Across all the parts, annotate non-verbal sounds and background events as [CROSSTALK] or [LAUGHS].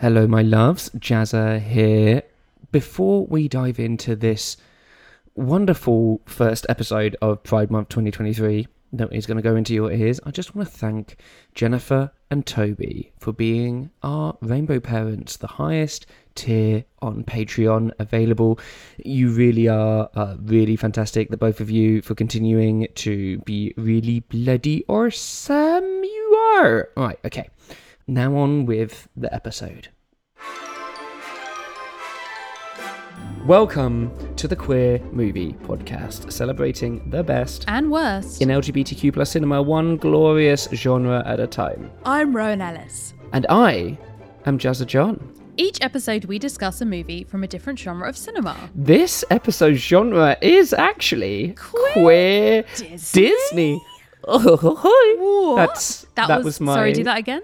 Hello, my loves. Jazza here. Before we dive into this wonderful first episode of Pride Month 2023 that is going to go into your ears, I just want to thank Jennifer and Toby for being our rainbow parents, the highest tier on Patreon available. You really are uh, really fantastic, the both of you, for continuing to be really bloody awesome. You are. All right, okay. Now on with the episode. Welcome to the Queer Movie Podcast, celebrating the best and worst. in LGBTQ plus cinema, one glorious genre at a time. I'm Rowan Ellis. And I am Jazza John. Each episode, we discuss a movie from a different genre of cinema. This episode's genre is actually Queer queer Disney? Disney. [LAUGHS] Oh, What? That's That, that was, was my. Sorry, do that again.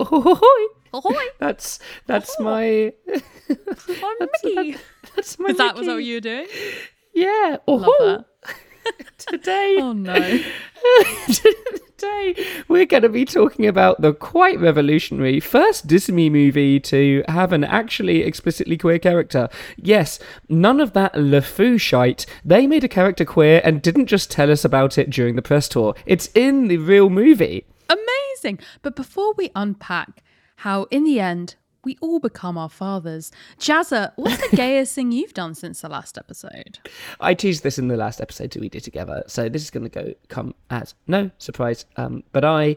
Oh, Ahoy! [LAUGHS] That's that's my. I'm oh, [LAUGHS] That's, Mickey. that- that's my. Is that was that what you were doing? Yeah. Oh, [LAUGHS] today. Oh no. Today, we're going to be talking about the quite revolutionary first Disney movie to have an actually explicitly queer character. Yes, none of that LeFou shite. They made a character queer and didn't just tell us about it during the press tour. It's in the real movie. Amazing. But before we unpack how, in the end, we all become our fathers, Jazza, what's the [LAUGHS] gayest thing you've done since the last episode? I teased this in the last episode that we did together, so this is going to go come as no surprise. Um, but I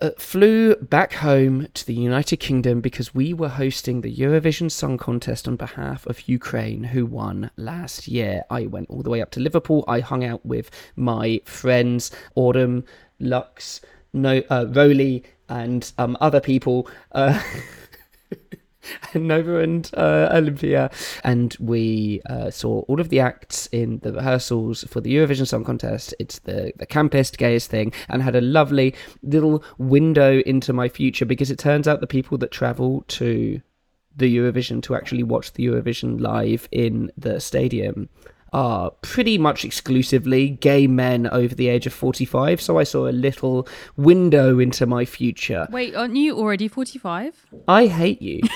uh, flew back home to the United Kingdom because we were hosting the Eurovision Song Contest on behalf of Ukraine, who won last year. I went all the way up to Liverpool. I hung out with my friends Autumn, Lux, no, uh, and um, other people. Uh, [LAUGHS] Nova and uh, Olympia, and we uh, saw all of the acts in the rehearsals for the Eurovision Song Contest. It's the the campest, gayest thing, and had a lovely little window into my future because it turns out the people that travel to the Eurovision to actually watch the Eurovision live in the stadium are pretty much exclusively gay men over the age of 45 so i saw a little window into my future Wait, aren't you already 45? I hate you. [LAUGHS]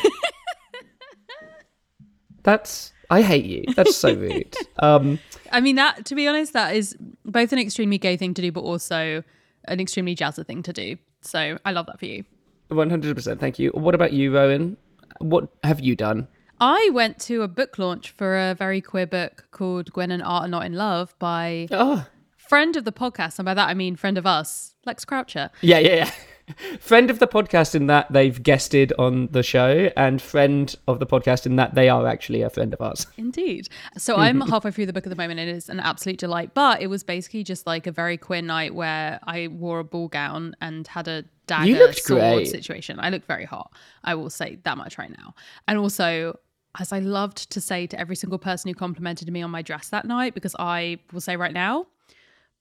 That's I hate you. That's so rude. [LAUGHS] Um, I mean, that, to be honest, that is both an extremely gay thing to do, but also an extremely Jazza thing to do. So I love that for you. one hundred percent. Thank you. What about you, Rowan? What have you done? I went to a book launch for a very queer book called Gwen and Art Are Not in Love by Oh, friend of the podcast. And by that, I mean friend of us, Lex Croucher. yeah, yeah, yeah. [LAUGHS] friend of the podcast in that they've guested on the show, and friend of the podcast in that they are actually a friend of ours. [LAUGHS] Indeed. So I'm [LAUGHS] halfway through the book at the moment and it is an absolute delight. But it was basically just like a very queer night where I wore a ball gown and had a dagger sword great. situation. I looked very hot. I will say that much right now. And also, as I loved to say to every single person who complimented me on my dress that night, because I will say right now,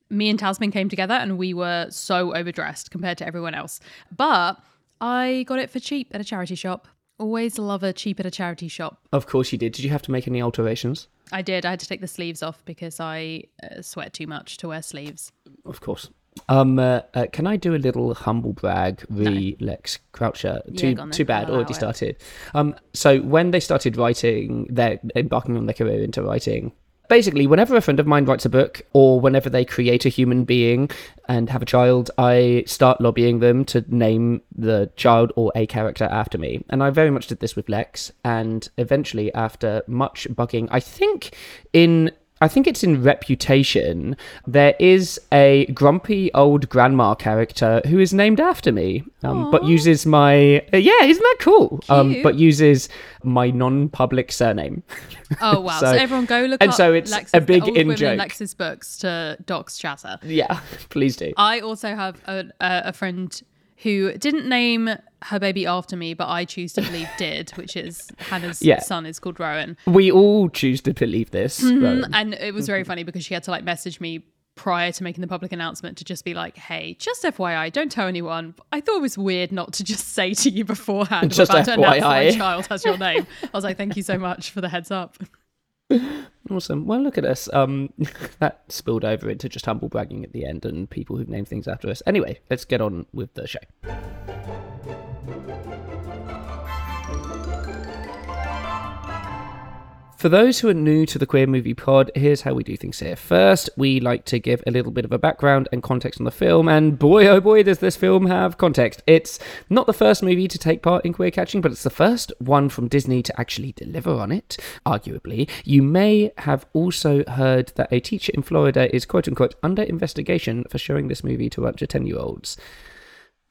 me and Tasman came together and we were so overdressed compared to everyone else. But I got it for cheap at a charity shop. Always love a cheap at a charity shop. Of course you did. Did you have to make any alterations? I did. I had to take the sleeves off because I uh, sweat too much to wear sleeves. Of course. Um, uh, uh, can I do a little humble brag, re Lex Croucher? Yeah, too too bad, already started. Um, so when they started writing, they're embarking on their career into writing. Basically, whenever a friend of mine writes a book, or whenever they create a human being and have a child, I start lobbying them to name the child or a character after me. And I very much did this with Lex. And eventually, after much bugging, I think in I think it's in Reputation. There is a grumpy old grandma character who is named after me, um, but uses my uh, yeah, isn't that cool? Um, but uses my non-public surname. [LAUGHS] Oh wow! so, [LAUGHS] So- everyone go look and up so it's Lex's, a big in joke. Lex's books to Doc's chatter. yeah, [LAUGHS] please do. I also have a, a friend who didn't name her baby after me, but I choose to believe did, which is Hannah's Yeah. son is called Rowan. We all choose to believe this. Mm-hmm. Rowan. And it was very mm-hmm. funny because she had to like message me prior to making the public announcement to just be like, hey, just FYI, don't tell anyone. I thought it was weird not to just say to you beforehand, Just about to announce my child has your name. I was like, thank you so much for the heads up. [LAUGHS] Awesome. Well, look at us. Um, [LAUGHS] that spilled over into just humble bragging at the end and people who've named things after us. Anyway, let's get on with the show. For those who are new to the Queer Movie Pod, here's how we do things here. First, we like to give a little bit of a background and context on the film, and boy oh boy, does this film have context. It's not the first movie to take part in queer catching, but it's the first one from Disney to actually deliver on it, arguably. You may have also heard that a teacher in Florida is quote unquote under investigation for showing this movie to a bunch of 10 year olds.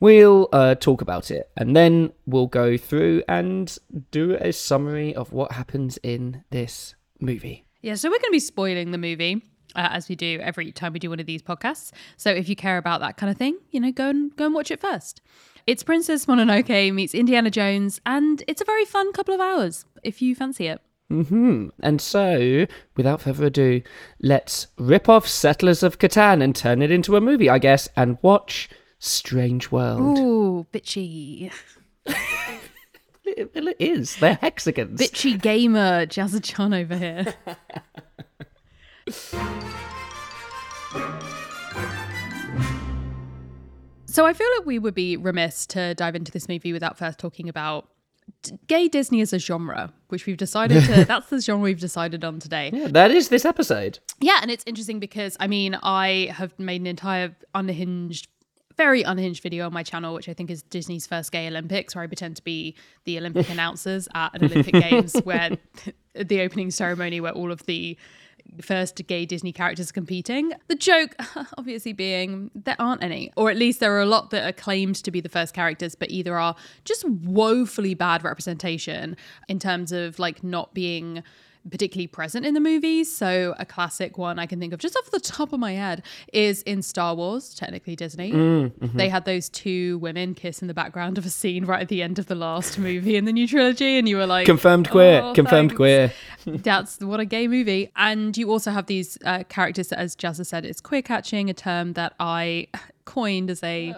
We'll uh, talk about it and then we'll go through and do a summary of what happens in this movie. Yeah, so we're going to be spoiling the movie. Uh, as we do every time we do one of these podcasts. So if you care about that kind of thing, you know, go and go and watch it first. It's Princess Mononoke meets Indiana Jones, and it's a very fun couple of hours if you fancy it. Hmm. And so, without further ado, let's rip off Settlers of Catan and turn it into a movie, I guess, and watch Strange World. Ooh, bitchy. It, it is. They're hexagons. Bitchy gamer Jazza Chan over here. so I feel like we would be remiss to dive into this movie without first talking about gay Disney as a genre, which we've decided to [LAUGHS] that's the genre we've decided on today. Yeah, that is this episode. Yeah, and it's interesting because I mean, I have made an entire unhinged, very unhinged video on my channel, which I think is Disney's first gay Olympics, where I pretend to be the Olympic announcers at an Olympic [LAUGHS] Games, where [LAUGHS] the opening ceremony, where all of the first gay Disney characters are competing. The joke, [LAUGHS] obviously, being there aren't any, or at least there are a lot that are claimed to be the first characters, but either are just woefully bad representation in terms of like not being particularly present in the movies. So a classic one I can think of just off the top of my head is in Star Wars, technically Disney. They had those two women kiss in the background of a scene right at the end of the last movie in the new trilogy, and you were like, Confirmed queer. "Oh, Confirmed thanks." queer. [LAUGHS] [LAUGHS] That's what a gay movie. And you also have these uh, characters that, as Jazza said, it's queer catching, a term that I [LAUGHS] coined as a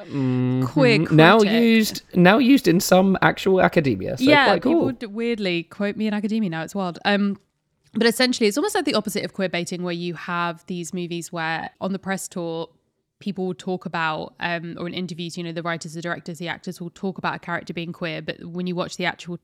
queer critic. Now used, now used in some actual academia. So yeah, quite people would weirdly quote me in academia now. It's wild. Um, but essentially, it's almost like the opposite of queer baiting, where you have these movies where on the press tour, people will talk about, um, or in interviews, you know, the writers, the directors, the actors will talk about a character being queer, but when you watch the actual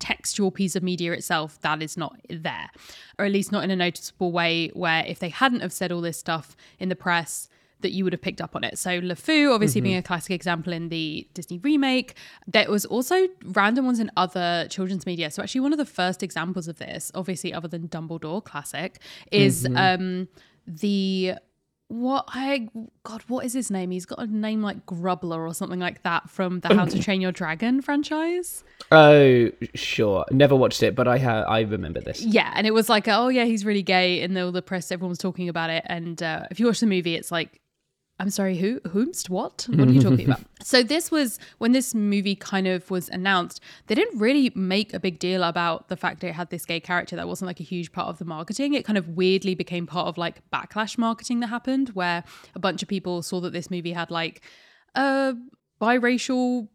textual piece of media itself, that is not there, or at least not in a noticeable way. Where if they hadn't have said all this stuff in the press, that you would have picked up on it. So LeFou, obviously being a classic example in the Disney remake. There was also random ones in other children's media. So actually one of the first examples of this, obviously other than Dumbledore, classic, is um the what I God, what is his name? He's got a name like Grubbler or something like that from the How to [CLEARS THROAT] Train Your Dragon franchise. Oh, sure. Never watched it, but I ha- I remember this. Yeah, and it was like, oh yeah, he's really gay, and all the press, everyone was talking about it. And uh, if you watch the movie, it's like, I'm sorry, who, whomst, what? What are you talking about? [LAUGHS] So this was when this movie kind of was announced. They didn't really make a big deal about the fact that it had this gay character. That wasn't like a huge part of the marketing. It kind of weirdly became part of like backlash marketing that happened, where a bunch of people saw that this movie had like a biracial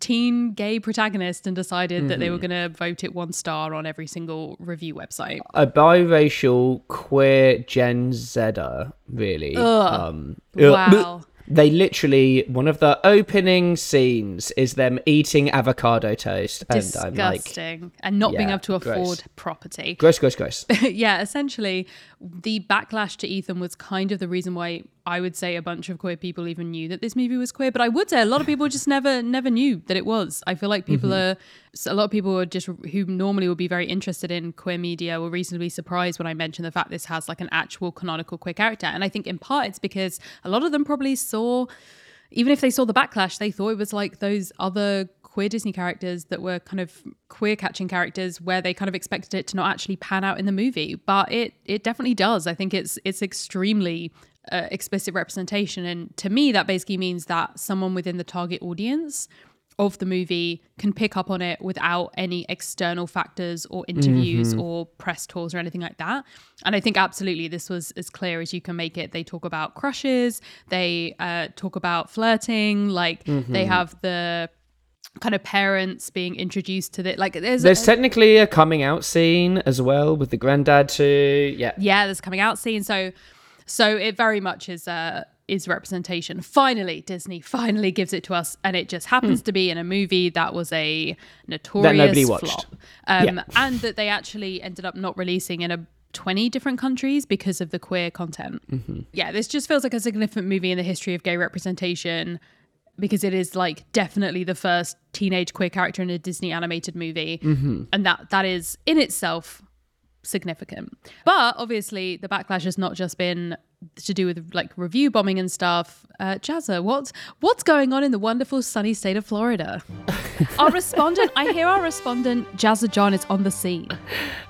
teen gay protagonist and decided that they were going to vote it one star on every single review website. A biracial queer Gen Zer, really. Um, Wow. They literally one of the opening scenes is them eating avocado toast, and I'm like, Disgusting. and not being able to gross. afford property. gross, gross, gross. [LAUGHS] yeah, essentially, the backlash to Ethan was kind of the reason why I would say a bunch of queer people even knew that this movie was queer. But I would say a lot of people just never, never knew that it was. I feel like people Mm-hmm. are a lot of people are just who normally would be very interested in queer media were reasonably surprised when I mentioned the fact this has like an actual canonical queer character. And I think in part it's because a lot of them probably saw even if they saw the backlash, they thought it was like those other queer Disney characters that were kind of queer catching characters where they kind of expected it to not actually pan out in the movie. But it it definitely does. I think it's it's extremely uh, explicit representation, and to me that basically means that someone within the target audience of the movie can pick up on it without any external factors or interviews or press tours or anything like that. And I think absolutely this was as clear as you can make it. They talk about crushes, they uh, talk about flirting, like they have the kind of parents being introduced to the like there's, There's technically a coming out scene as well with the granddad too. Yeah. yeah there's a coming out scene so so it very much is uh is representation. Finally, Disney finally gives it to us, and it just happens Hmm. to be in a movie that was a notorious nobody watched. flop, um, Yeah. and that they actually ended up not releasing in a 20 different countries because of the queer content. Mm-hmm. Yeah, this just feels like a significant movie in the history of gay representation because it is like definitely the first teenage queer character in a Disney animated movie, Mm-hmm. and that that is in itself significant. But obviously, the backlash has not just been to do with like review bombing and stuff. Uh, Jazza, what's what's going on in the wonderful sunny state of Florida? [LAUGHS] our respondent, I hear our respondent Jazza John is on the scene.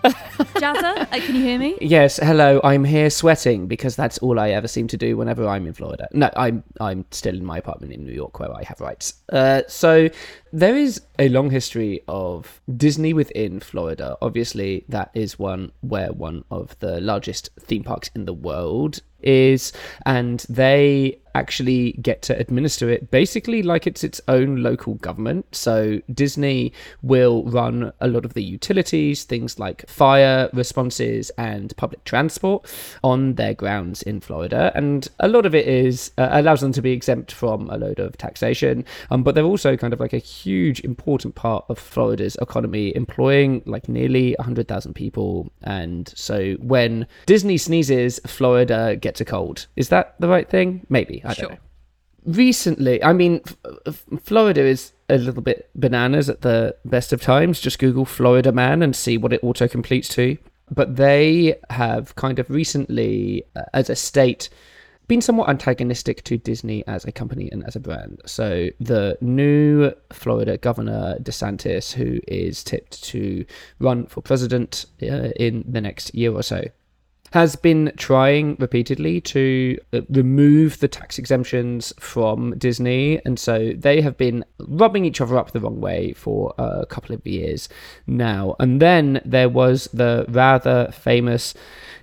Jazza, uh, can you hear me? Yes, hello. I'm here sweating because that's all I ever seem to do whenever I'm in Florida. No, I'm I'm still in my apartment in New York where I have rights. Uh, so there is a long history of Disney within Florida. Obviously, that is one where one of the largest theme parks in the world is, and they actually get to administer it basically like it's its own local government. So Disney will run a lot of the utilities, things like fire responses and public transport on their grounds in Florida, and a lot of it is uh, allows them to be exempt from a load of taxation. Um, but they're also kind of like a huge important part of Florida's economy, employing like nearly hundred thousand people. And so when Disney sneezes, Florida gets a cold. Is that the right thing? Maybe I don't Sure. know. Recently i mean F- F- florida is a little bit bananas at the best of times. Just google florida man and see what it auto completes to. But they have kind of recently uh, as a state been somewhat antagonistic to disney as a company and as a brand. So the new florida governor desantis who is tipped to run for president uh, in the next year or so has been trying repeatedly to uh, remove the tax exemptions from Disney. And so they have been rubbing each other up the wrong way for a couple of years now. And then there was the rather famous.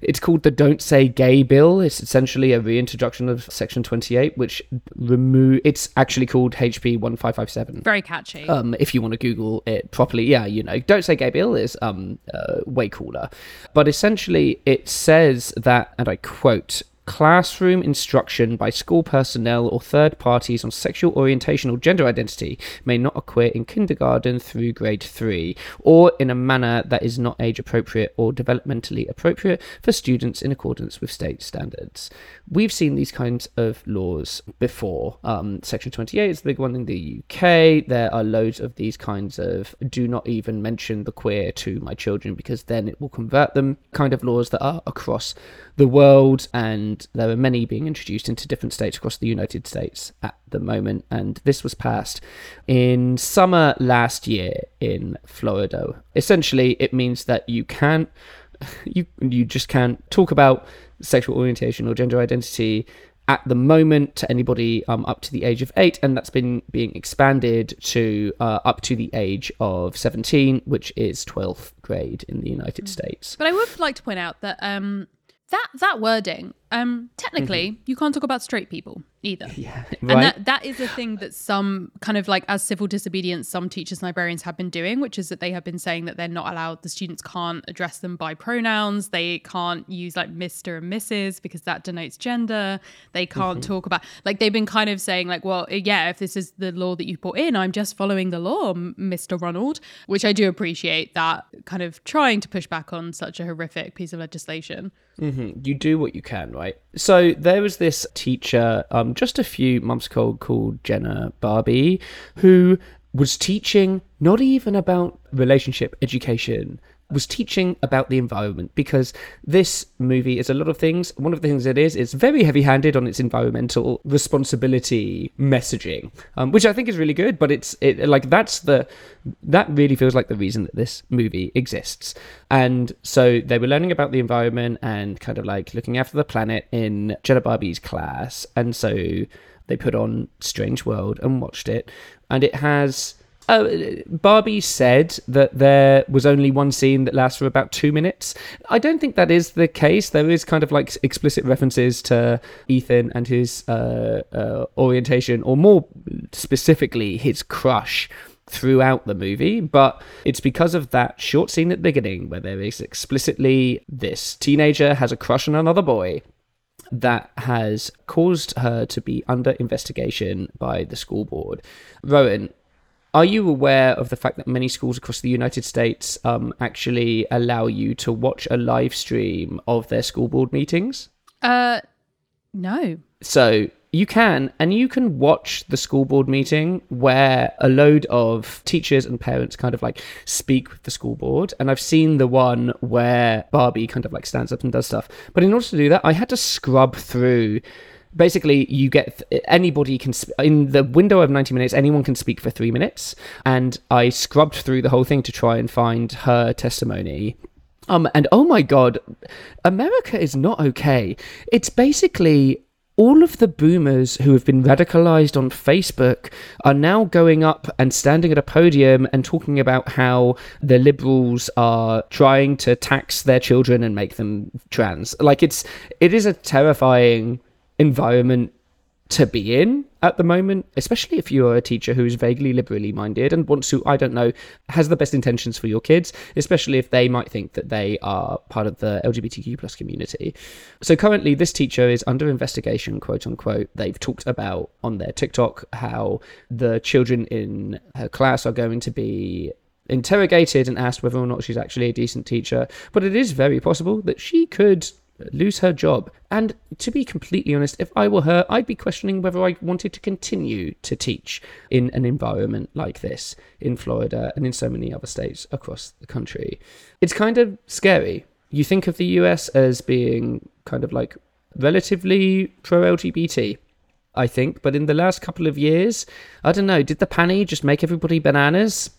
It's called the Don't Say Gay Bill. It's essentially a reintroduction of Section 28, which remove. It's actually called HB 1557 Very catchy. um, if you want to Google it properly, yeah, you know, don't say gay bill is um, uh, way cooler. But essentially, it says that, and I quote, classroom instruction by school personnel or third parties on sexual orientation or gender identity may not occur in kindergarten through grade three, or in a manner that is not age appropriate or developmentally appropriate for students in accordance with state standards. We've seen these kinds of laws before. Um, Section 28 is the big one in the UK. There are loads of these kinds of do not even mention the queer to my children because then it will convert them kind of laws that are across the world. And there are many being introduced into different states across the United States at the moment. And this was passed in summer last year in Florida. Essentially, it means that you can't [LAUGHS] you you just can't talk about sexual orientation or gender identity at the moment to anybody um, up to the age of eight, and that's been being expanded to uh, up to the age of 17, which is 12th grade in the United States. But I would like to point out that um, that that wording, um, technically, you can't talk about straight people either. [LAUGHS] Yeah, And right. that, that is a thing that some kind of like as civil disobedience, some teachers and librarians have been doing, which is that they have been saying that they're not allowed, the students can't address them by pronouns. They can't use like Mr. and Mrs. because that denotes gender. They can't talk about, like, they've been kind of saying, like, well, yeah, if this is the law that you put in, I'm just following the law, Mr. Ronald, which I do appreciate that kind of trying to push back on such a horrific piece of legislation. Mhm. You do what you can, So there was this teacher, um, just a few months ago, called Jenna Barbee, who was teaching not even about relationship education, was teaching about the environment because this movie is a lot of things. One of the things it is, it's very heavy-handed on its environmental responsibility messaging, um, which I think is really good. But it's it like that's the that really feels like the reason that this movie exists. And so they were learning about the environment and kind of like looking after the planet in Jenna Barbee's class, and so they put on Strange World and watched it, and it has. Uh, Barbee said that there was only one scene that lasts for about two minutes. I don't think that is the case. There is kind of like explicit references to Ethan and his uh, uh, orientation, or more specifically, his crush throughout the movie, but it's because of that short scene at the beginning where there is explicitly this teenager has a crush on another boy that has caused her to be under investigation by the school board. Rowan, are you aware of the fact that many schools across the United States um, actually allow you to watch a live stream of their school board meetings? Uh, no. So you can, and you can watch the school board meeting where a load of teachers and parents kind of like speak with the school board. And I've seen the one where Barbee kind of like stands up and does stuff. But in order to do that, I had to scrub through basically you get anybody can sp- in the window of 90 minutes anyone can speak for three minutes. And i scrubbed through the whole thing to try and find her testimony. Um and oh my god america is not okay. It's basically all of the boomers who have been radicalized on Facebook are now going up and standing at a podium and talking about how the liberals are trying to tax their children and make them trans. Like it's it is a terrifying environment to be in at the moment, especially if you're a teacher who is vaguely liberally minded and wants to, I don't know, has the best intentions for your kids, especially if they might think that they are part of the LGBTQ plus community. So currently, this teacher is under investigation, quote unquote. They've talked about on their TikTok how the children in her class are going to be interrogated and asked whether or not she's actually a decent teacher. But it is very possible that she could lose her job. And to be completely honest, if I were her, I'd be questioning whether I wanted to continue to teach in an environment like this in Florida and in so many other states across the country. It's kind of scary. You think of the US as being kind of like relatively pro LGBT. I think, but in the last couple of years, I don't know, did the panny just make everybody bananas?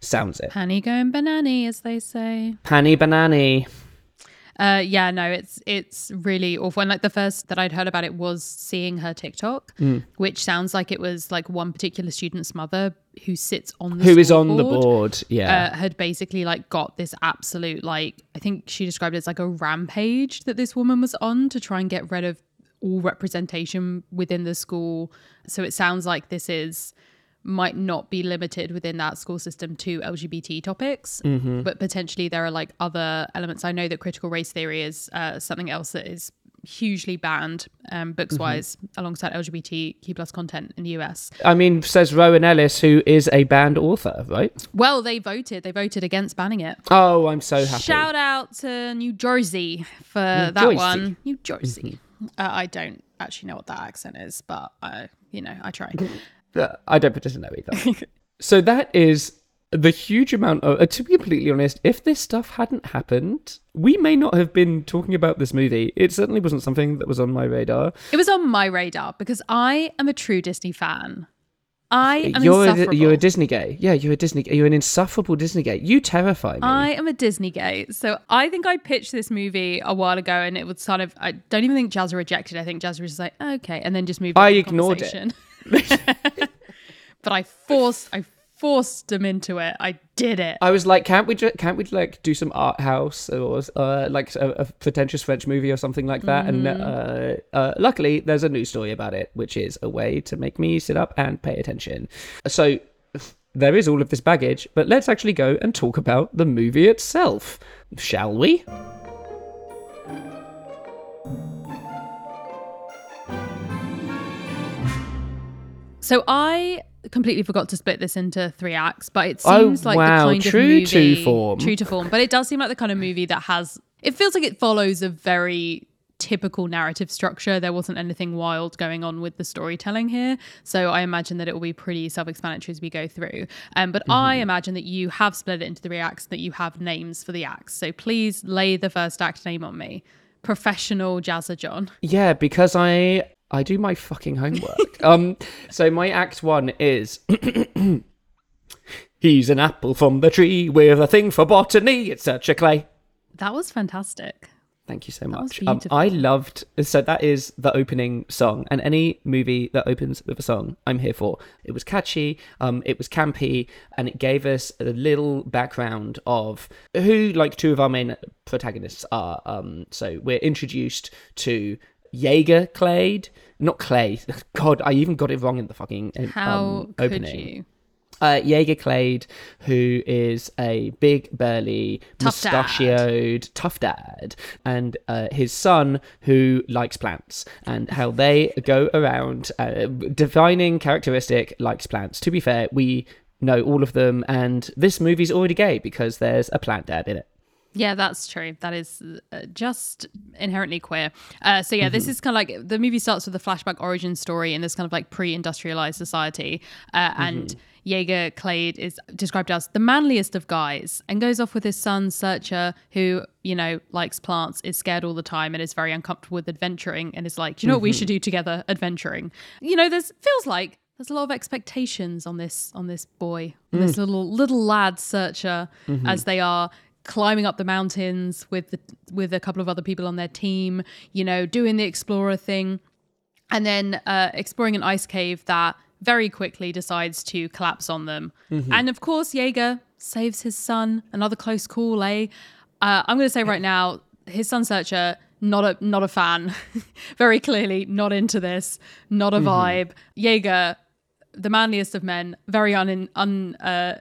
Sounds it. Panny going banani, as they say. Panny banani. Uh, yeah, no, it's it's really awful. And like the first that I'd heard about it was seeing her TikTok, Mm. which sounds like it was like one particular student's mother who sits on the Who is on the board? Yeah. Uh, had basically like got this absolute like I think she described it as like a rampage that this woman was on to try and get rid of all representation within the school. So it sounds like this is might not be limited within that school system to LGBT topics, but potentially there are like other elements. I know that critical race theory is uh, something else that is hugely banned um, books wise alongside LGBTQ plus content in the US. I mean, says Rowan Ellis, who is a banned author, right? Well, they voted. They voted against banning it. Oh, I'm so happy. Shout out to New Jersey for that Jersey. one. New Jersey. Uh, I don't actually know what that accent is, but I, you know, I try. [LAUGHS] I don't to know either. [LAUGHS] so that is the huge amount of. Uh, to be completely honest, if this stuff hadn't happened, we may not have been talking about this movie. It certainly wasn't something that was on my radar. It was on my radar because I am a true Disney fan. I am you're insufferable. a, you're a Disney gay. Yeah, you're a Disney. Are You're an insufferable Disney gay. You terrify me. I am a Disney gay. So I think I pitched this movie a while ago and it was sort of, I don't even think Jazza rejected. I think Jazza was just like, okay. And then just moved on I the ignored it. [LAUGHS] [LAUGHS] but I forced, I forced them into it. I did it. I was like, can't we? Ju- can't we like do some art house or uh, like a, a pretentious French movie or something like that? And uh, uh, luckily, there's a news story about it, which is a way to make me sit up and pay attention. So there is all of this baggage, but let's actually go and talk about the movie itself, shall we? So I completely forgot to split this into three acts, but it Oh, seems like wow, the kind true of movie to form. True to form, but it does seem like the kind of movie that has. It feels like it follows a very typical narrative structure. There wasn't anything wild going on with the storytelling here, so I imagine that it will be pretty self-explanatory as we go through. Um, but I Mm-hmm. imagine that you have split it into three acts, that you have names for the acts. So please lay the first act name on me. Professional Jazza John. Yeah, because I I do my fucking homework. um, so my act one is. [CLEARS THROAT] He's an apple from the tree with a thing for botany. It's such a clay. That was fantastic. Thank you so was much. Um. I loved so that is the opening song, and any movie that opens with a song, I'm here for. It was catchy, um, it was campy, and it gave us a little background of who like two of our main protagonists are. Um, so we're introduced to Jaeger Clade, not Clay. [LAUGHS] God, I even got it wrong in the fucking um, How could opening. you? Uh, Jaeger Clade, who is a big, burly, Tough dad. mustachioed, tough dad, and uh, his son, who likes plants, and how they [LAUGHS] go around uh, defining characteristic likes plants. To be fair, we know all of them, and this movie's already gay because there's a plant dad in it. Yeah, that's true. That is uh, just inherently queer. Uh, so yeah, this is kind of like the movie starts with a flashback origin story in this kind of like pre-industrialized society, uh, and Jaeger Clade is described as the manliest of guys, and goes off with his son Searcher, who you know likes plants, is scared all the time, and is very uncomfortable with adventuring, and is like, you know what we should do together? Adventuring. You know, there's feels like there's a lot of expectations on this on this boy, on this little little lad Searcher, as they are climbing up the mountains with the, with a couple of other people on their team, you know, doing the explorer thing, and then uh, exploring an ice cave that very quickly decides to collapse on them. And of course, Jaeger saves his son. Another close call, eh? Uh, I'm going to say right now, his son Searcher. Not a not a fan, [LAUGHS] very clearly not into this, not a vibe. Jaeger, the manliest of men, very un un uh,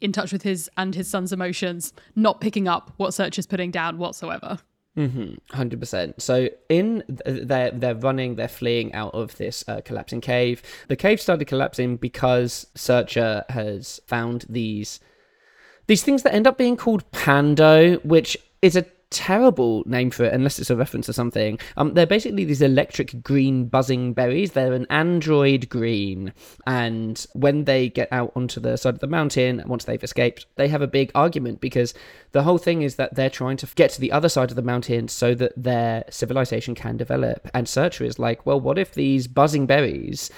in touch with his and his son's emotions, not picking up what Search is putting down whatsoever. Hundred percent. So in th- they're they're running, they're fleeing out of this uh, collapsing cave. The cave started collapsing because Searcher has found these these things that end up being called Pando, which is a terrible name for it unless it's a reference to something. Um, they're basically these electric green buzzing berries. They're an android green, and when they get out onto the side of the mountain, once they've escaped, they have a big argument because the whole thing is that they're trying to get to the other side of the mountain so that their civilization can develop. And Searcher is like, well, what if these buzzing berries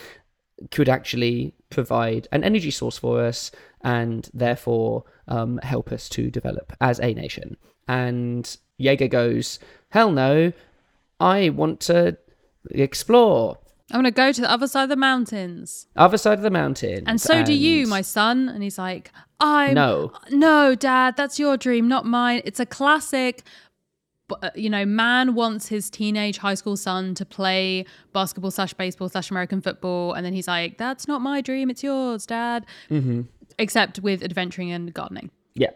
could actually provide an energy source for us and therefore um, help us to develop as a nation. And Jaeger goes, Hell no, I want to explore I'm gonna go to the other side of the mountains, other side of the mountain. and so do you, my son. And he's like, I No. no, Dad, that's your dream, not mine. It's a classic. Uh, you know, man wants his teenage high school son to play basketball slash baseball slash American football, and then he's like, "That's not my dream. It's yours, Dad." Mm-hmm. Except with adventuring and gardening. [LAUGHS] Yeah.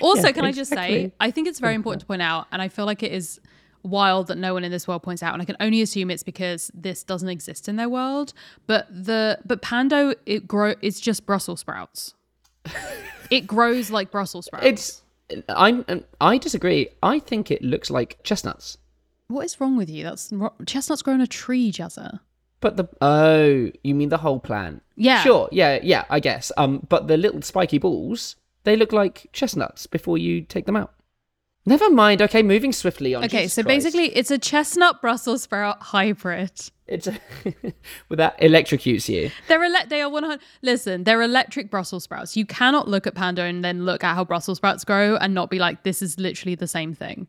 Also, Yeah, can I just say. I think it's very important to point out, and I feel like it is wild that no one in this world points out, and I can only assume it's because this doesn't exist in their world. But the but Pando it grow it's just Brussels sprouts. [LAUGHS] it grows like Brussels sprouts. it's. I'm. Um, I disagree. I think it looks like chestnuts. what is wrong with you? That's chestnuts grow on a tree, Jazza. But the oh, you mean the whole plant? Yeah. Sure. Yeah. Yeah. I guess. Um. But the little spiky balls, they look like chestnuts before you take them out. Never mind. Okay, moving swiftly on. Okay, Jesus so Christ. basically, it's a chestnut Brussels sprout hybrid. it's a, [LAUGHS] well, that electrocutes you. They're ele- they are 100 listen, they're electric Brussels sprouts. You cannot look at Pando and then look at how Brussels sprouts grow and not be like this is literally the same thing.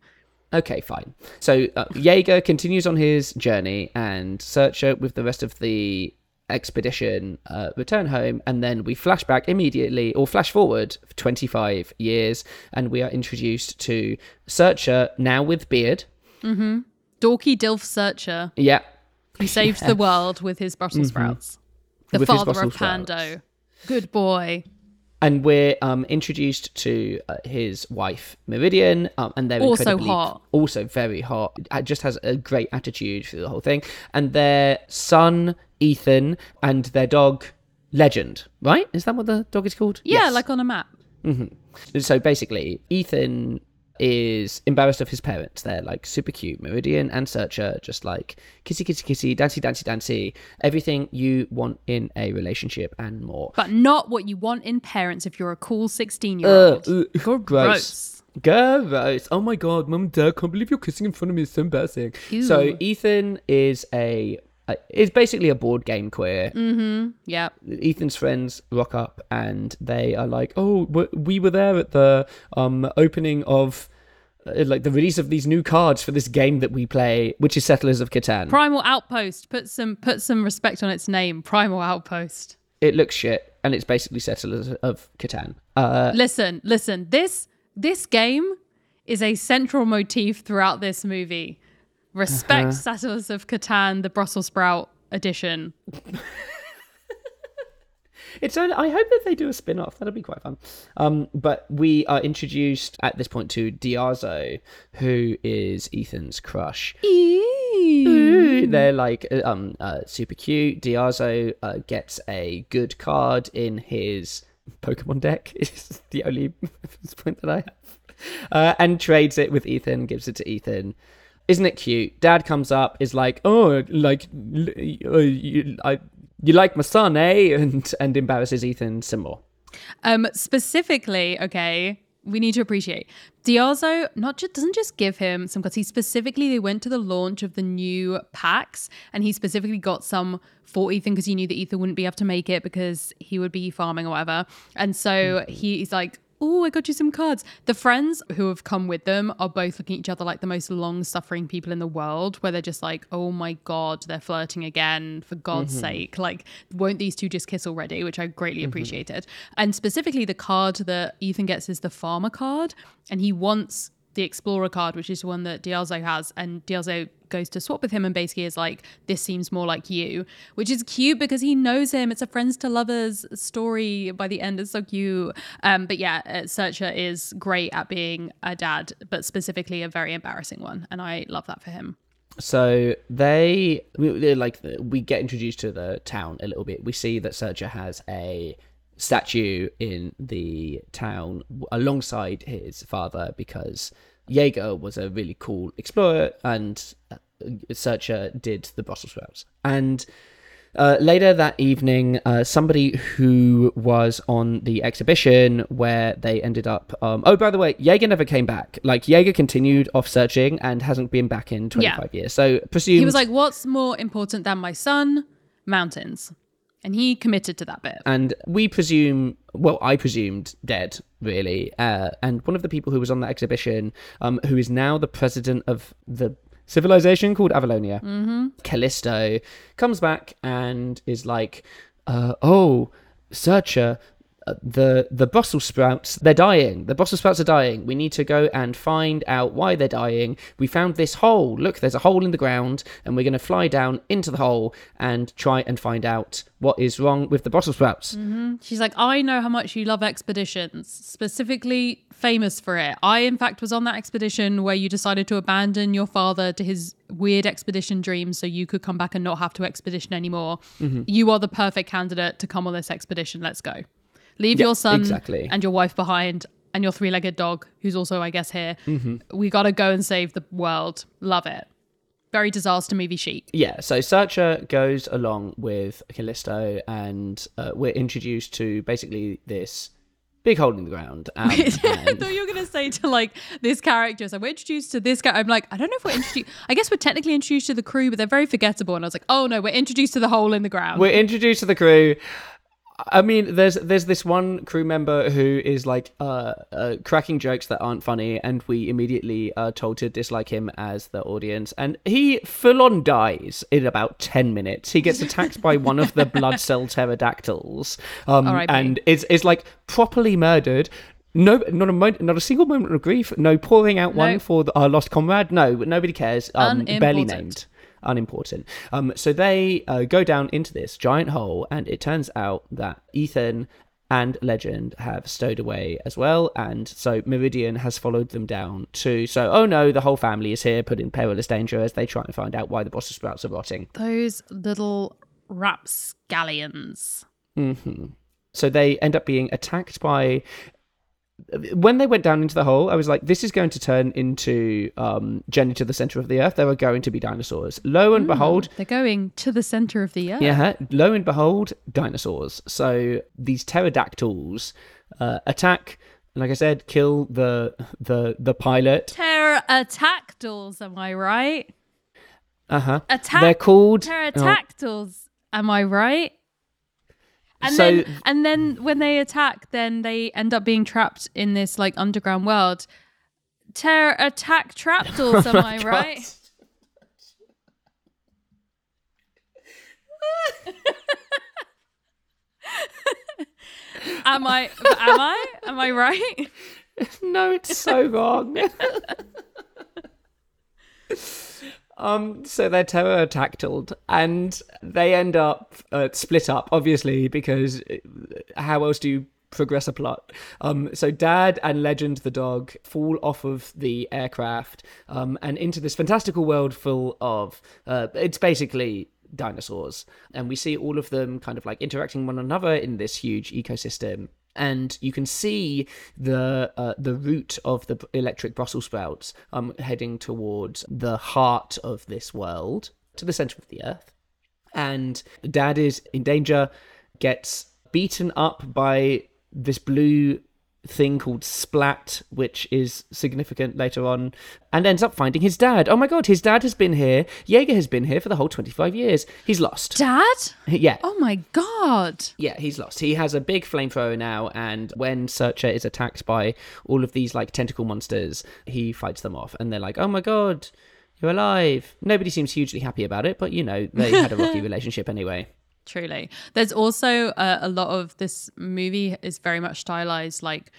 Okay, fine. So uh, Jaeger continues on his journey, and Searcher with the rest of the expedition uh, return home, and then we flash back immediately, or flash forward 25 years, and we are introduced to Searcher now with beard. Dorky Dilf Searcher Yeah, who saved the [LAUGHS] world with his Brussels sprouts. The Mm-hmm. With father of Pando. Good boy. And we're um, introduced to uh, his wife Meridian, um, and they're Also hot. also very hot. Just has a great attitude through the whole thing, and their son Ethan and their dog Legend. Right? Is that what the dog is called? Yeah, Yes. like on a map. So basically, Ethan is embarrassed of his parents. They're like super cute. Meridian and Searcher just like kissy, kissy, kissy, dancey, dancey, dancey. Everything you want in a relationship and more. But not what you want in parents if you're a cool 16 year old. ugh, uh, gross. Gross. Oh my god, mum and dad, can't believe you're kissing in front of me. It's so embarrassing. So Ethan is a, a is basically a board game queer. Yeah. Ethan's friends rock up and they are like, "Oh, we were there at the um opening of." uh, Like the release of these new cards for this game that we play, which is Settlers of Catan. Primal Outpost. Put some put some respect on its name. Primal Outpost. it looks shit, and it's basically Settlers of Catan. Uh, Listen, listen. This this game is a central motif throughout this movie. Respect Uh-huh. Settlers of Catan, the Brussels sprout edition. It's only, I hope that they do a spin off. That'll be quite fun. Um, but we are introduced at this point to Diazo, who is Ethan's crush. They're like uh, um uh, super cute. Diazo uh, gets a good card in his Pokemon deck. [LAUGHS] Is the only [LAUGHS] point that I have, uh, and trades it with Ethan. Gives it to Ethan. Isn't it cute? Dad comes up, is like, "Oh, like, uh, you, I, you like my son, eh?" [LAUGHS] And and embarrasses Ethan some more. Um, specifically, okay, we need to appreciate Diazo not just doesn't just give him some cards. He specifically they went to the launch of the new packs, and he specifically got some for Ethan because he knew that Ethan wouldn't be able to make it because he would be farming or whatever. And so he he's like, Oh, I got you some cards. The friends who have come with them are both looking at each other like the most long suffering people in the world, where they're just like, oh my God, they're flirting again, for God's mm-hmm. sake. Like, won't these two just kiss already? Which I greatly mm-hmm. appreciated. And specifically, the card that Ethan gets is the farmer card, and he wants the explorer card, which is one that Diazo has, and Diazo goes to swap with him and basically is like, "This seems more like you," which is cute because he knows him. It's a friends to lovers story. By the end, it's so cute. Um, but yeah, uh, Searcher is great at being a dad, but specifically a very embarrassing one, and I love that for him. So they, like we get introduced to the town a little bit. We see that Searcher has a statue in the town alongside his father because Jaeger was a really cool explorer and uh, Searcher did the Brussels sprouts. And uh, later that evening, uh, somebody who was on the exhibition where they ended up. Um, oh, by the way, Jaeger never came back. Like Jaeger continued off searching and hasn't been back in 25 years. So presumed He was like, "What's more important than my son? Mountains," and he committed to that bit. and we presume well i presumed dead really uh, and one of the people who was on that exhibition um, who is now the president of the civilization called avalonia callisto comes back and is like uh, oh searcher the the Brussels sprouts they're dying. The Brussels sprouts are dying. We need to go and find out why they're dying. We found this hole. Look, there's a hole in the ground, and we're going to fly down into the hole and try and find out what is wrong with the Brussels sprouts. Mm-hmm. She's like, I know how much you love expeditions, specifically famous for it. I, in fact, was on that expedition where you decided to abandon your father to his weird expedition dreams so you could come back and not have to expedition anymore. Mm-hmm. You are the perfect candidate to come on this expedition. Let's go. Leave Yeah, your son exactly. and your wife behind and your three legged dog, who's also, I guess, here. We got to go and save the world. Love it. Very disaster movie chic. Yeah, so Searcher goes along with Callisto, and uh, we're introduced to basically this big hole in the ground. [LAUGHS] Um, I thought you were gonna say to like this character. So we're introduced to this guy. I'm like, I don't know if we're introduced. [LAUGHS] I guess we're technically introduced to the crew, but they're very forgettable. And I was like, oh no, we're introduced to the hole in the ground. we're introduced to the crew. I mean, there's there's this one crew member who is like uh, uh, cracking jokes that aren't funny, and we immediately are told to dislike him as the audience, and he full on dies in about ten minutes. He gets attacked by one of the [LAUGHS] blood cell pterodactyls, um, and is is like properly murdered. No, not a mo- not a single moment of grief. No pouring out one for the, our lost comrade. No, nobody cares. Um, barely named unimportant. Um, so they uh, go down into this giant hole, and it turns out that Ethan and Legend have stowed away as well, and so Meridian has followed them down too. So, oh no, the whole family is here, put in perilous danger as they try and find out why the Brussels sprouts are rotting. Those little rapscallions. So they end up being attacked by. When they went down into the hole, I was like, "This is going to turn into um, Journey to the Center of the Earth." There are going to be dinosaurs. Lo and behold, They're going to the center of the earth. Yeah, lo and behold, dinosaurs. So these pterodactyls uh, attack, like I said, kill the the the pilot. Pterodactyls, am I right? Uh huh. Attack. They're called oh, Pterodactyls, am I right? And So- then and then when they attack, then they end up being trapped in this like underground world. Terror attack trapdoors, am I [LAUGHS] oh right? [LAUGHS] am I am I? Am I right? [LAUGHS] no, it's so wrong. Um, so they're pterodactyl, and they end up uh, split up, obviously, because uh, how else do you progress a plot? Um, so Dad and Legend the dog fall off of the aircraft um, and into this fantastical world full of. Uh, it's basically dinosaurs, and we see all of them kind of like interacting one another in this huge ecosystem and you can see the uh, the route of the electric Brussels sprouts um, heading towards the heart of this world, to the center of the earth. And Dad is in danger, gets beaten up by this blue thing called Splat, which is significant later on, and ends up finding his dad. Oh my god, his dad has been here. Jaeger has been here for the whole 25 years. He's lost. Dad? Yeah. Oh my god. Yeah, he's lost. He has a big flamethrower now, and when Searcher is attacked by all of these like tentacle monsters, he fights them off, and they're like, "Oh my god, you're alive!" Nobody seems hugely happy about it, but you know they had a rocky [LAUGHS] relationship anyway. Truly. There's also uh, a lot of this movie is very much stylized like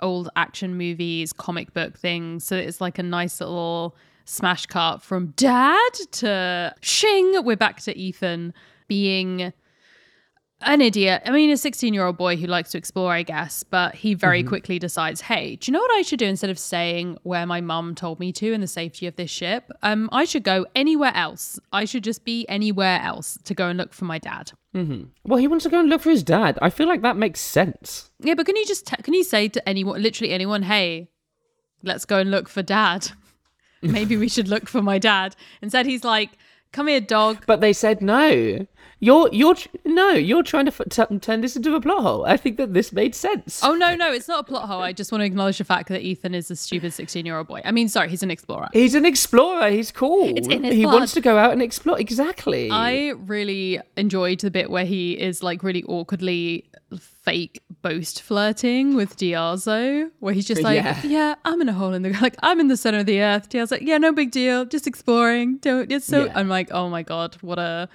old action movies, comic book things. So it's like a nice little smash cut from dad to shing. We're back to Ethan being an idiot. I mean, a 16 year old boy who likes to explore, I guess, but he very quickly decides, hey, do you know what I should do instead of staying where my mum told me to in the safety of this ship? Um, I should go anywhere else. I should just be anywhere else to go and look for my dad. Well, he wants to go and look for his dad. I feel like that makes sense. Yeah, but can you just can you say to anyone, literally anyone, hey, let's go and look for dad? [LAUGHS] Maybe we should look for my dad. Instead, he's like, come here, dog. But they said no. You're you're tr- no. You're trying to f- t- turn this into a plot hole. I think that this made sense. Oh no, no, it's not a plot hole. I just want to acknowledge the fact that Ethan is a stupid sixteen-year-old boy. I mean, sorry, he's an explorer. He's an explorer. He's cool. It's in his he blood. wants to go out and explore. Exactly. I really enjoyed the bit where he is like really awkwardly fake boast flirting with Diazo, where he's just like, Yeah. yeah. I'm in a hole in the like I'm in the center of the earth. Diazo's like, yeah, no big deal, just exploring. Don't. It's so. Yeah. I'm like, oh my god, what a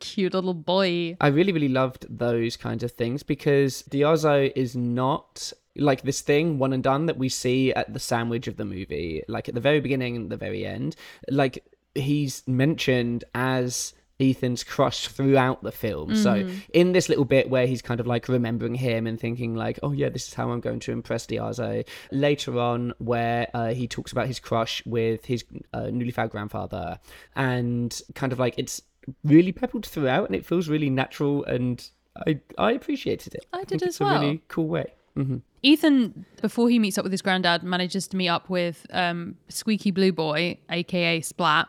cute little boy. I really, really loved those kinds of things because Diazo is not like this thing one and done that we see at the sandwich of the movie, like at the very beginning and the very end. Like he's mentioned as Ethan's crush throughout the film. So in this little bit where he's kind of like remembering him and thinking like, oh yeah, this is how I'm going to impress Diazo. Later on, where uh, he talks about his crush with his uh, newly found grandfather, and kind of like it's really peppered throughout, and it feels really natural, and I I appreciated it. I think did it's as a well. really cool way. hmm Ethan, before he meets up with his granddad, manages to meet up with um, Squeaky Blue Boy, aka Splat,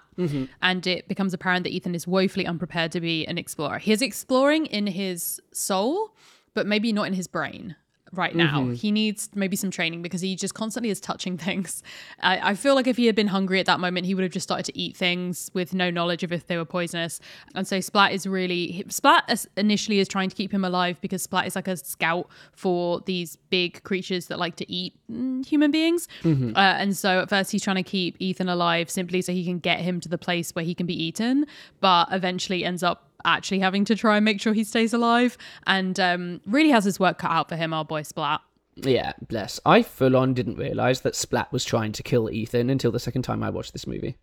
and it becomes apparent that Ethan is woefully unprepared to be an explorer. He is exploring in his soul, but maybe not in his brain right now. He needs maybe some training because he just constantly is touching [LAUGHS] things. I, I feel like if he had been hungry at that moment, he would have just started to eat things with no knowledge of if they were poisonous. And so Splat is really Splat initially is trying to keep him alive because Splat is like a scout for these big creatures that like to eat mm, human beings. Uh, and so at first he's trying to keep Ethan alive simply so he can get him to the place where he can be eaten, but eventually ends up actually having to try and make sure he stays alive and um, really has his work cut out for him, our boy Splat. Yeah, bless. I full on didn't realize that Splat was trying to kill Ethan until the second time I watched this movie.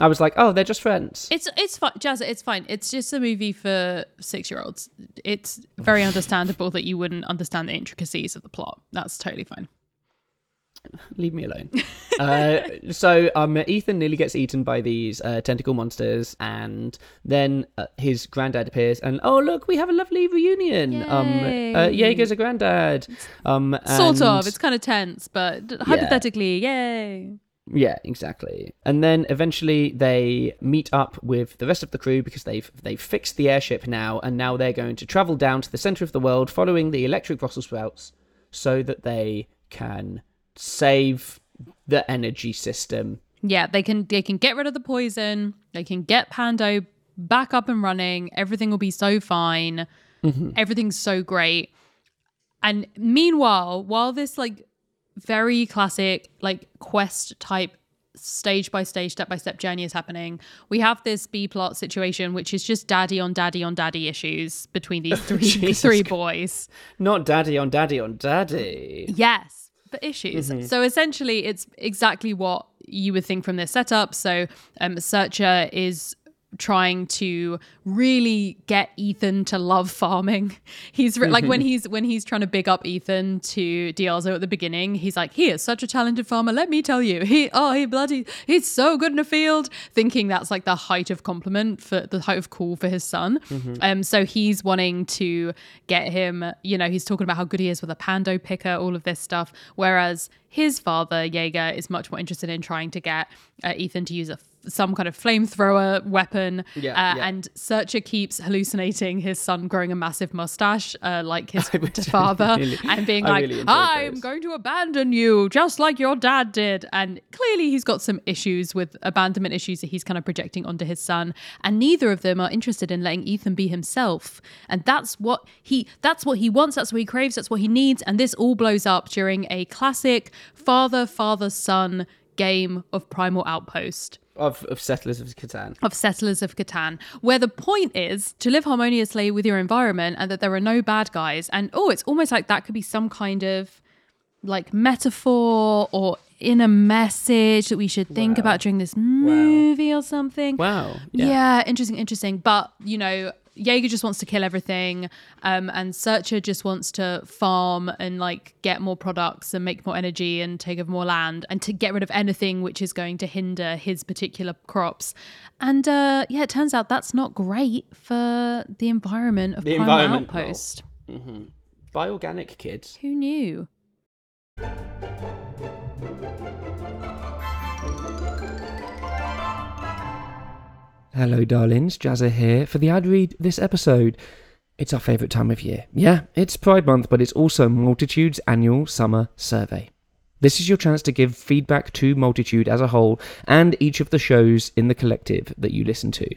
I was like, oh, they're just friends. It's it's fine, Jazz. It's fine. It's just a movie for six year olds. It's very understandable that you wouldn't understand the intricacies of the plot. That's totally fine. Leave me alone. [LAUGHS] uh, so um, Ethan nearly gets eaten by these uh, tentacle monsters, and then uh, his granddad appears, and oh look, we have a lovely reunion. Um, uh, Yay. Jaeger's a granddad. Um, Sort of. It's kind of tense, but hypothetically, yay. Yeah, exactly. And then eventually they meet up with the rest of the crew because they've they've fixed the airship now, and now they're going to travel down to the center of the world, following the electric Brussels sprouts, so that they can save the energy system. Yeah, they can they can get rid of the poison. They can get Pando back up and running. Everything will be so fine. Mm-hmm. Everything's so great. And meanwhile, while this like very classic like quest type stage by stage step by step journey is happening we have this b plot situation which is just daddy on daddy on daddy issues between these [LAUGHS] three three boys Not daddy on daddy on daddy. yes but issues. So essentially, it's exactly what you would think from this setup. So um, Searcher is trying to really get Ethan to love farming. [LAUGHS] He's re- like when he's when he's trying to big up Ethan to Diazo at the beginning, he's like, "He is such a talented farmer. Let me tell you, he oh he bloody he's so good in a field." Thinking that's like the height of compliment for the height of cool for his son. Um, so he's wanting to get him. You know, he's talking about how good he is with a pando picker, all of this stuff. Whereas his father Jaeger is much more interested in trying to get uh, Ethan to use a some kind of flamethrower weapon. Yeah, uh, yeah. And Searcher keeps hallucinating his son growing a massive mustache, uh, like his [LAUGHS] father, [LAUGHS] really- and being I like, really I'm those. going to abandon you, just like your dad did. And clearly, he's got some issues with abandonment issues that he's kind of projecting onto his son. And neither of them are interested in letting Ethan be himself. And that's what he that's what he wants, that's what he craves, that's what he needs. And this all blows up during a classic father, father, son game of Primal Outpost Of, of Settlers of Catan. of Settlers of Catan, where the point is to live harmoniously with your environment and that there are no bad guys. And oh, it's almost like that could be some kind of like metaphor or inner message that we should think about during this movie or something. Wow. Yeah. interesting, interesting. But you know, Jaeger just wants to kill everything, um, and Searcher just wants to farm and like get more products and make more energy and take over more land and to get rid of anything which is going to hinder his particular crops. And uh, yeah, it turns out that's not great for the environment of The Primal environment. Outpost. Buy organic, kids. Who knew? Hello, darlings. Jazza here for the ad read this episode. It's our favourite time of year. Yeah, it's Pride Month, but it's also Multitude's annual summer survey. This is your chance to give feedback to Multitude as a whole and each of the shows in the collective that you listen to.